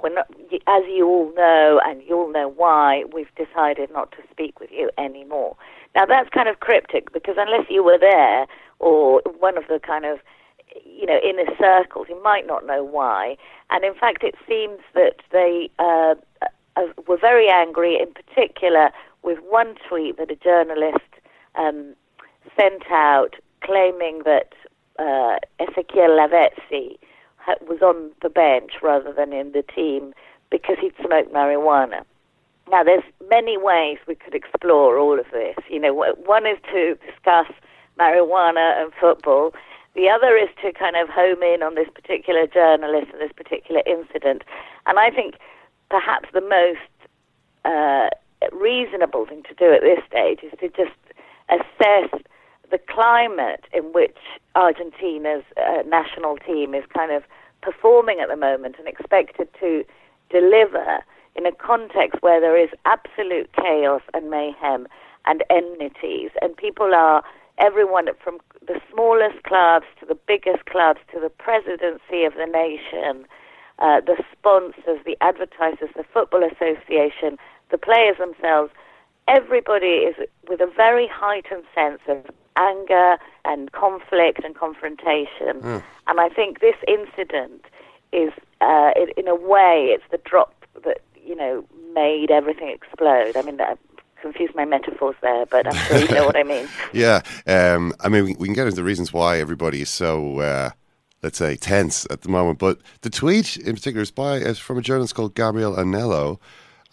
S18: We're not, as you all know, and you all know why, we've decided not to speak with you anymore. Now that's kind of cryptic because unless you were there or one of the kind of you know inner circles, you might not know why. And in fact, it seems that they uh, uh, were very angry, in particular with one tweet that a journalist um, sent out claiming that uh, Ezequiel Lavezzi was on the bench rather than in the team because he'd smoked marijuana. Now, there's many ways we could explore all of this. You know, one is to discuss marijuana and football. The other is to kind of home in on this particular journalist and this particular incident. And I think perhaps the most uh, reasonable thing to do at this stage is to just assess the climate in which Argentina's uh, national team is kind of performing at the moment and expected to deliver in a context where there is absolute chaos and mayhem and enmities, and people are everyone from the smallest clubs to the biggest clubs to the presidency of the nation, uh, the sponsors, the advertisers, the football association, the players themselves. Everybody is with a very heightened sense of anger and conflict and confrontation.
S10: Mm.
S18: And I think this incident is, uh, in, in a way, it's the drop that you know made everything explode. I mean, I confused my metaphors there, but I'm sure you know what I mean.
S10: Yeah, um, I mean, we, can get into the reasons why everybody is so, uh, let's say, tense at the moment. But the tweet in particular is by is from a journalist called Gabriel Anello.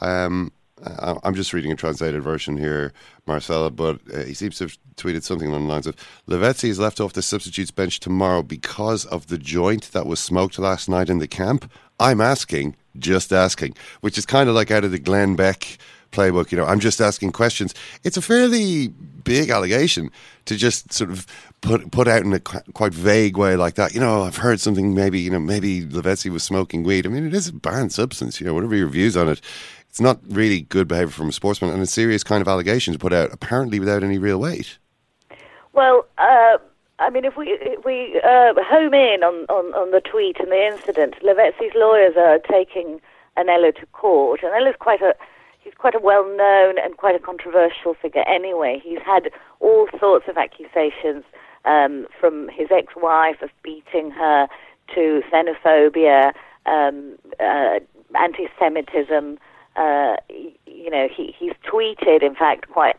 S10: Um, I'm just reading a translated version here, Marcela, but uh, he seems to have tweeted something along the lines of Lavezzi is left off the substitutes bench tomorrow because of the joint that was smoked last night in the camp. I'm asking, just asking, which is kind of like out of the Glenn Beck playbook. You know, I'm just asking questions. It's a fairly big allegation to just sort of put put out in a qu- quite vague way like that. You know, I've heard something. Maybe you know, maybe Lavezzi was smoking weed. I mean, it is a banned substance. You know, whatever your views on it, it's not really good behavior from a sportsman and a serious kind of allegation to put out, apparently without any real weight.
S18: Well, uh, I mean, if we if we uh, home in on, on, on the tweet and the incident, Lavezzi's lawyers are taking Anello to court. Anello's quite a he's quite a well-known and quite a controversial figure. Anyway, he's had all sorts of accusations um, from his ex-wife of beating her to xenophobia, um, uh, anti-Semitism. Uh, you know, he, he's tweeted, in fact, quite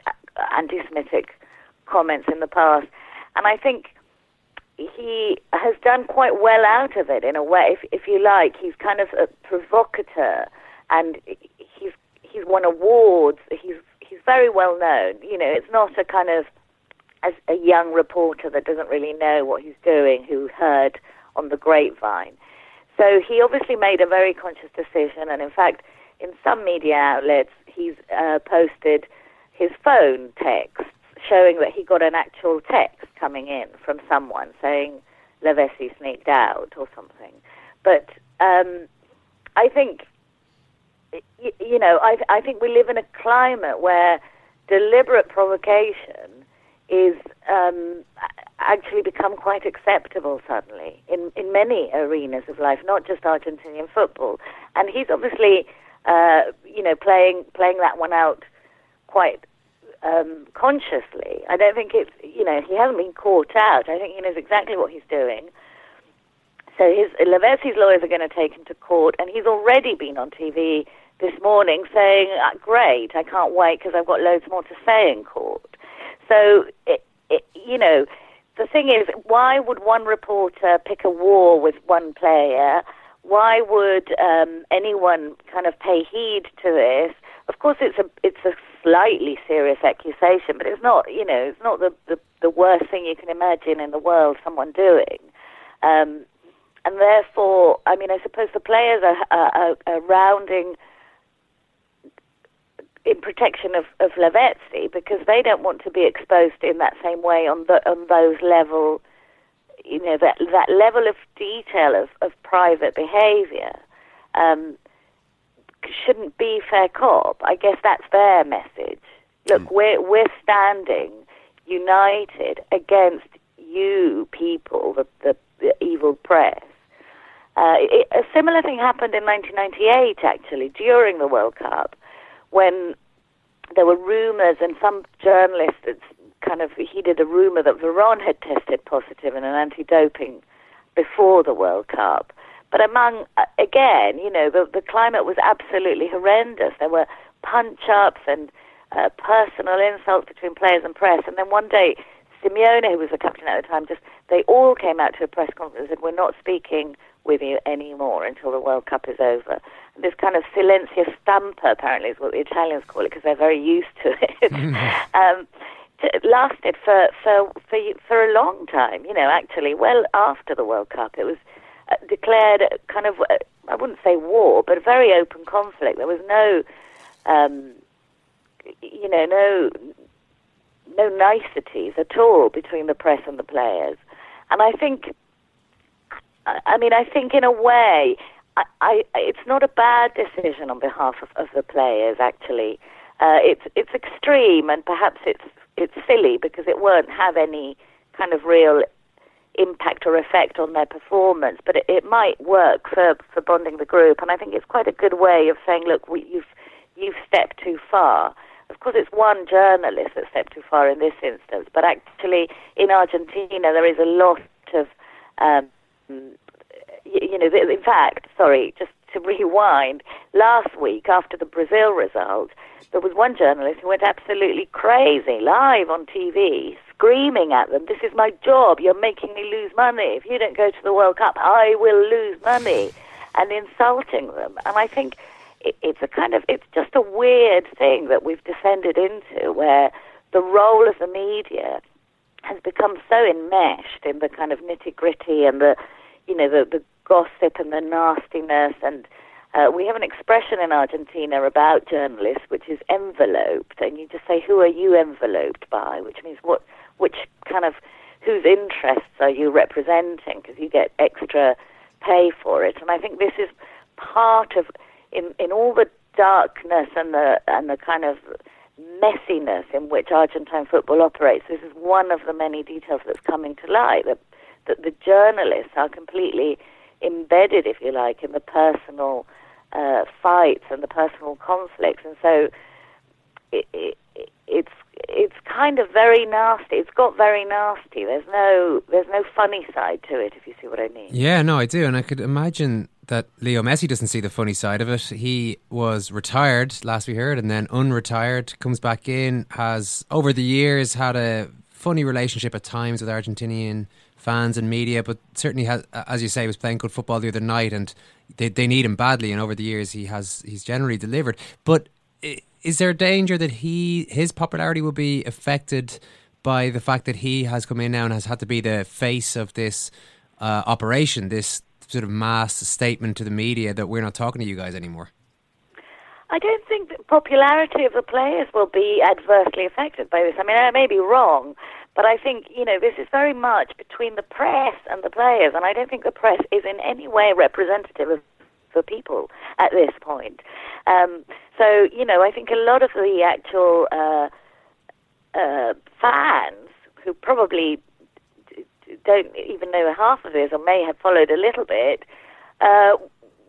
S18: anti-Semitic comments in the past, and I think he has done quite well out of it in a way. If, if you like, he's kind of a provocateur, and he's won awards. He's he's very well known. You know, it's not a kind of as a young reporter that doesn't really know what he's doing, who heard on the grapevine. So he obviously made a very conscious decision, and in fact, in some media outlets, he's uh, posted his phone texts showing that he got an actual text coming in from someone saying Lavezzi sneaked out or something. But um, I think, y- you know, I, I think we live in a climate where deliberate provocation is um, actually become quite acceptable suddenly in, in many arenas of life, not just Argentinian football. And he's obviously, uh, you know, playing playing that one out quite um, consciously. I don't think it's, you know, he hasn't been caught out. I think he knows exactly what he's doing. So his Lavezzi's lawyers are going to take him to court, and he's already been on TV this morning saying, uh, "Great, I can't wait because I've got loads more to say in court." So, it, it, you know, the thing is, why would one reporter pick a war with one player? Why would um, anyone kind of pay heed to this of course, it's a it's a slightly serious accusation, but it's not. You know, it's not the the, the worst thing you can imagine in the world someone doing. Um, and therefore, I mean, I suppose the players are, are, are rounding in protection of, of Lavezzi because they don't want to be exposed in that same way on the on those level, you know, that that level of detail of, of private behaviour um, shouldn't be fair cop. I guess that's their message. Look, we're we're standing united against you people, the the, the evil press. Uh, it, a similar thing happened in 1998, actually, during the World Cup, when there were rumours and some journalists kind of heeded a rumour that Veron had tested positive in an anti-doping before the World Cup. But among, uh, again, you know, the, the climate was absolutely horrendous. There were punch-ups and uh, personal insults between players and press. And then one day, Simeone, who was the captain at the time, just they all came out to a press conference and said, "We're not speaking with you anymore until the World Cup is over." This kind of silencio stampa, apparently, is what the Italians call it because they're very used to it. um, it lasted for, for for for a long time. You know, actually, well after the World Cup, it was uh, declared kind of uh, I wouldn't say war, but a very open conflict. There was no, um, you know, no no niceties at all between the press and the players. And I think, I mean, I think in a way, I, I, it's not a bad decision on behalf of, of the players. Actually, uh, it's it's extreme and perhaps it's it's silly because it won't have any kind of real impact or effect on their performance, but it, it might work for for bonding the group. And I think it's quite a good way of saying, look, we, you've you've stepped too far. Of course, it's one journalist that stepped too far in this instance, but actually in Argentina there is a lot of, um, you, you know, in fact, sorry, just to rewind, last week after the Brazil result, there was one journalist who went absolutely crazy live on TV, screaming at them, This is my job, you're making me lose money. If you don't go to the World Cup, I will lose money, and insulting them. And I think it's a kind of it's just a weird thing that we've descended into where the role of the media has become so enmeshed in the kind of nitty gritty and the you know the the gossip and the nastiness. And uh, we have an expression in Argentina about journalists which is enveloped. And you just say who are you enveloped by? Which means what which kind of whose interests are you representing? Because you get extra pay for it. And I think this is part of in, in all the darkness and the and the kind of messiness in which Argentine football operates, this is one of the many details that's coming to light. That that the journalists are completely embedded, if you like, in the personal uh, fights and the personal conflicts, and so it, it, it's it's kind of very nasty. It's got very nasty. There's no there's no funny side to it, if you see what I mean.
S9: Yeah, no, I do, and I could imagine that Leo Messi doesn't see the funny side of it. He was retired last we heard, and then unretired, comes back in, has over the years had a funny relationship at times with Argentinian fans and media, but certainly has, as you say, was playing good football the other night, and they they need him badly. And over the years, he has he's generally delivered. But is there a danger that he his popularity will be affected by the fact that he has come in now and has had to be the face of this uh, operation, this sort of mass statement to the media that we're not talking to you guys anymore?
S18: I don't think the popularity of the players will be adversely affected by this. I mean, I may be wrong, but I think, you know, this is very much between the press and the players, and I don't think the press is in any way representative of the people at this point. Um, so, you know, I think a lot of the actual uh, uh, fans who probably don't even know half of this or may have followed a little bit uh,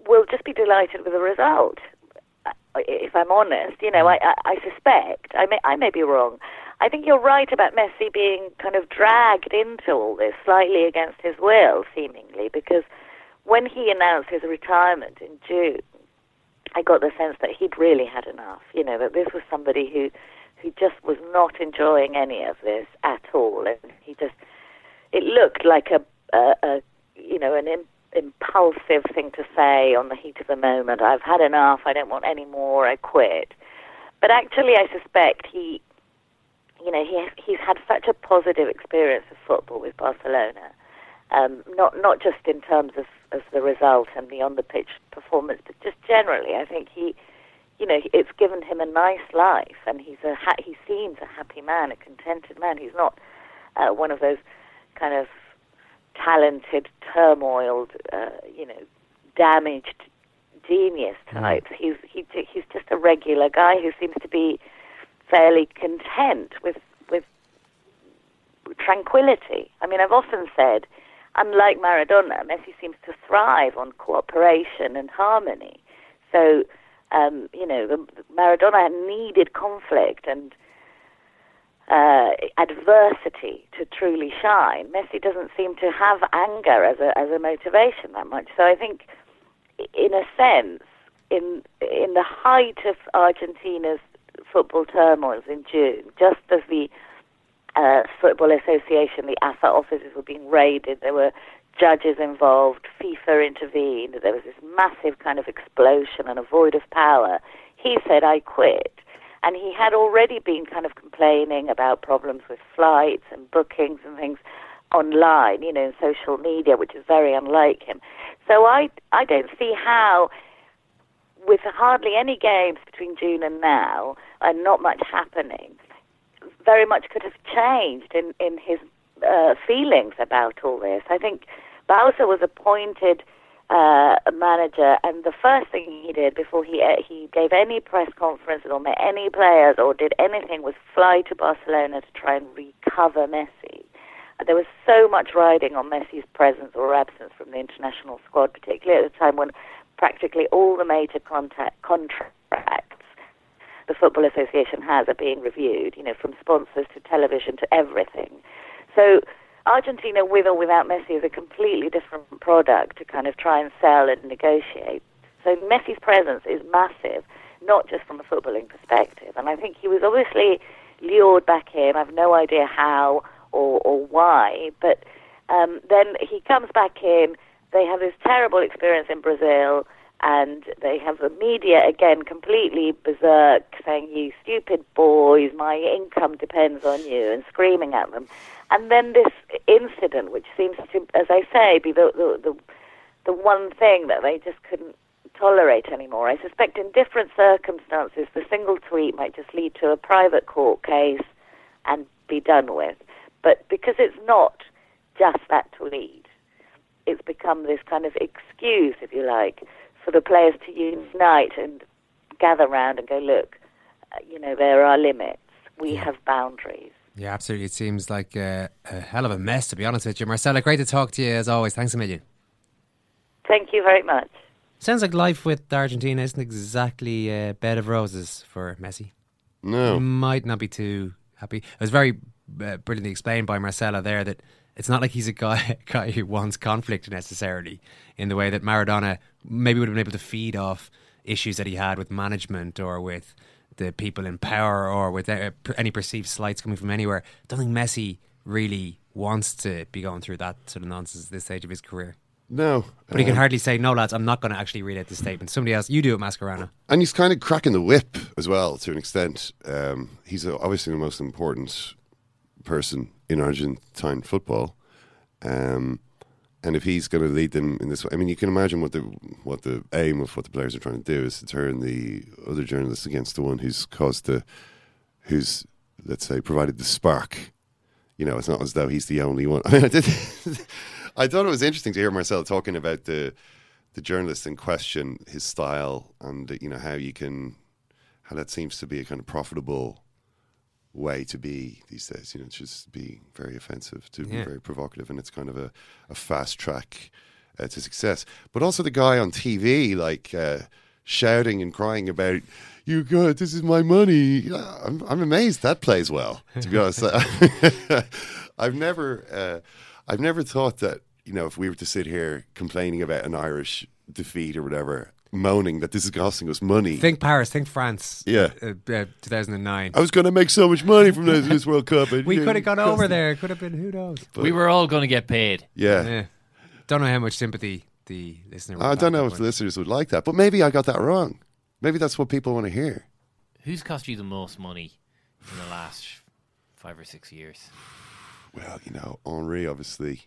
S18: will just be delighted with the result. If I'm honest, you know, I, I, I suspect I may I may be wrong. I think you're right about Messi being kind of dragged into all this slightly against his will, seemingly, because when he announced his retirement in June, I got the sense that he'd really had enough. You know, that this was somebody who who just was not enjoying any of this at all, and he just it looked like a, a, a you know an Im- impulsive thing to say on the heat of the moment. I've had enough. I don't want any more. I quit. but actually, I suspect he, you know, he he's had such a positive experience of football with Barcelona, um, not not just in terms of, of the result and the on the pitch performance, but just generally. I think he, you know, it's given him a nice life, and he's a ha- he seems a happy man, a contented man. He's not uh, one of those kind of talented, turmoiled, uh, you know, damaged genius types. He's he, he's just a regular guy who seems to be fairly content with with tranquility. I mean, I've often said, unlike Maradona, Messi seems to thrive on cooperation and harmony. So, um, you know, Maradona needed conflict and uh, adversity to truly shine. Messi doesn't seem to have anger as a as a motivation that much. So I think, in a sense, in in the height of Argentina's football turmoils in June, just as the uh, Football Association, the AFA offices were being raided, there were judges involved, FIFA intervened, there was this massive kind of explosion and a void of power. He said, I quit. And he had already been kind of complaining about problems with flights and bookings and things online, you know, in social media, which is very unlike him. So I, I don't see how, with hardly any games between June and now, and not much happening, very much could have changed in, in his uh, feelings about all this. I think Bauza was appointed uh, manager, and the first thing he did before he uh, he gave any press conferences or met any players or did anything was fly to Barcelona to try and recover Messi. There was so much riding on Messi's presence or absence from the international squad, particularly at a time when practically all the major contact contracts the Football Association has are being reviewed, you know, from sponsors to television to everything. So Argentina, with or without Messi, is a completely different product to kind of try and sell and negotiate. So Messi's presence is massive, not just from a footballing perspective. And I think he was obviously lured back in. I have no idea how or, or why, but um, then he comes back in. They have this terrible experience in Brazil and they have the media again completely berserk, saying, "You stupid boys, my income depends on you," and screaming at them. And then this incident, which seems to, as I say, be the the the, the one thing that they just couldn't tolerate anymore. I suspect in different circumstances, the single tweet might just lead to a private court case and be done with. But because it's not just that tweet, it's become this kind of excuse, if you like, for the players to unite and gather round and go, look, uh, you know, there are limits. We have boundaries.
S9: Yeah, absolutely. It seems like a, a, hell of a mess, to be honest with you. Marcela, great to talk to you as always. Thanks a million.
S18: Thank you very much.
S9: Sounds like life with Argentina isn't exactly a bed of roses for Messi.
S10: No.
S9: He might not be too happy. It was very uh, brilliantly explained by Marcela there that it's not like he's a guy, guy who wants conflict necessarily in the way that Maradona maybe would have been able to feed off issues that he had with management or with the people in power or with uh, any perceived slights coming from anywhere. I don't think Messi really wants to be going through that sort of nonsense at this stage of his career.
S10: No.
S9: But he can hardly say, no, lads, I'm not going to actually read out the statement. Somebody else, you do it, Mascherano.
S10: And he's kind of cracking the whip as well, to an extent. Um, he's obviously the most important person in Argentine football. Um, and if he's going to lead them in this way, I mean, you can imagine what the what the aim of what the players are trying to do is to turn the other journalists against the one who's caused the, who's let's say provided the spark. You know, it's not as though he's the only one. I mean, I did. I thought it was interesting to hear Marcel talking about the the journalist in question, his style, and you know how you can how that seems to be a kind of profitable way to be these days. You know, it's just be very offensive, to
S9: Yeah.
S10: be very provocative, and it's kind of a, a fast track uh, to success. But also the guy on TV, like uh, shouting and crying about. You good? This is my money. I'm, I'm amazed that plays well. To be honest, I've never, uh, I've never thought that you know if we were to sit here complaining about an Irish defeat or whatever, moaning that this is costing us money.
S9: Think Paris, think France.
S10: Yeah.
S9: Uh, uh, 2009.
S10: I was going to make so much money from this, this World Cup. and,
S9: we
S10: yeah,
S9: could have gone
S10: cost
S9: over
S10: it.
S9: there. Could have been, who knows?
S11: But we were all going to get paid.
S10: Yeah.
S9: Don't know how much sympathy the listener would
S10: I don't know if
S9: that
S10: listeners would like that, but maybe I got that wrong. Maybe that's what people want to hear.
S11: Who's cost you the most money in the last five or six years?
S10: Well, you know, Henri, obviously.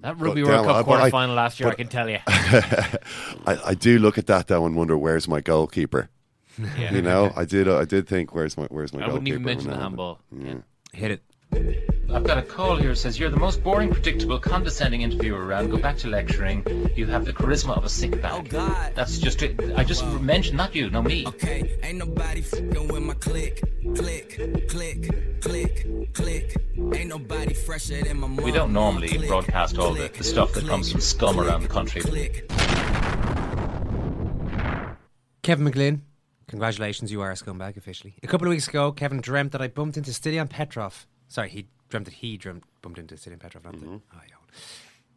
S11: That Rugby
S10: But
S11: World Cup
S10: I- but
S11: quarter-final last year, I can tell you.
S10: I, I do look at that though and wonder where's my goalkeeper.
S11: Yeah.
S10: You know, I did. Uh, I did think where's my where's my
S11: I
S10: goalkeeper.
S11: wouldn't even mention the
S10: that
S11: handball.
S10: happened.
S9: Hit it.
S19: I've got a call here that says you're the most boring, predictable, condescending interviewer around. Go back to lecturing. You have the charisma of a sick bag. Oh, That's just it. I just mentioned not you, no me.
S20: Okay, ain't nobody fucking with my click, click, click, click, click. Ain't nobody fresher than my mom.
S19: We don't normally broadcast all the, the stuff that comes from scum around the country.
S9: Kevin McGlynn, congratulations, you are a scumbag officially. A couple of weeks ago, Kevin dreamt that I bumped into Stilian Petrov. Sorry, he dreamt that he dreamt, bumped into Stilian Petrov, not
S10: Mm-hmm.
S9: oh, yeah.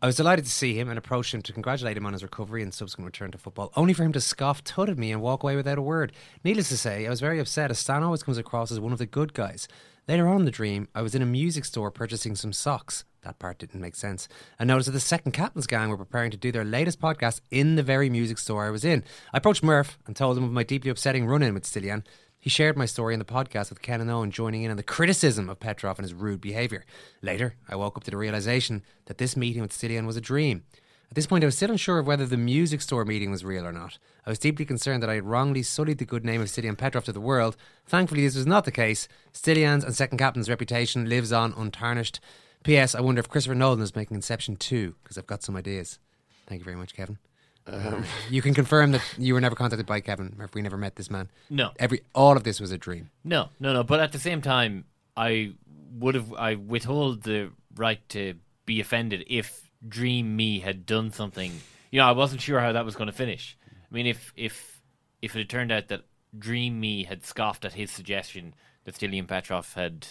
S9: I was delighted to see him and approached him to congratulate him on his recovery and subsequent return to football, only for him to scoff, tut at me, and walk away without a word. Needless to say, I was very upset as Stan always comes across as one of the good guys. Later on in the dream, I was in a music store purchasing some socks. That part didn't make sense. I noticed that the second Captain's Gang were preparing to do their latest podcast in the very music store I was in. I approached Murph and told him of my deeply upsetting run in with Stilian. He shared my story in the podcast with Ken and Eoin, joining in on the criticism of Petrov and his rude behaviour. Later, I woke up to the realisation that this meeting with Stilian was a dream. At this point, I was still unsure of whether the music store meeting was real or not. I was deeply concerned that I had wrongly sullied the good name of Stilian Petrov to the world. Thankfully, this was not the case. Stilian's and second captain's reputation lives on untarnished. P.S. I wonder if Christopher Nolan is making Inception 2, because I've got some ideas. Thank you very much, Kevin.
S10: Um,
S9: you can confirm that you were never contacted by Kevin, or if we never met this man.
S11: No.
S9: Every all of this was a dream.
S11: No, no, no. But at the same time, I would have I withhold the right to be offended if Dream Me had done something. You know, I wasn't sure how that was going to finish. I mean, if if if it had turned out that Dream Me had scoffed at his suggestion that Stilian Petrov had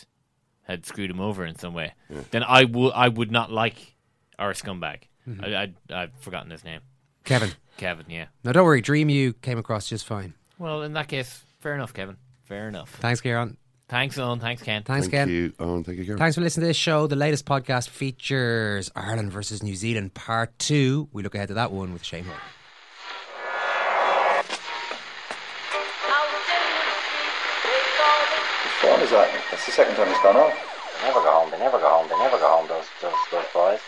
S11: had screwed him over in some way,
S10: Yeah.
S11: then I would I would not like our scumbag.
S9: Mhm.
S11: I, I I've forgotten his name.
S9: Kevin.
S11: Kevin, yeah.
S9: Now, don't worry, Dream You came across just fine.
S11: Well, in that case, fair enough, Kevin. Fair enough.
S9: Thanks, Ciaran.
S11: Thanks, Eoin. Thanks, Ken.
S9: Thanks,
S10: Thank
S9: Ken.
S10: you, Eoin. Thank you, Ciaran.
S9: Thanks for listening to this show. The latest podcast features Ireland versus New Zealand Part 2. We look ahead to that one with Shane Hall.
S2: What fun is that? That's the second time it's gone off.
S3: They never go home. They never go home. They never go home. Those those those boys.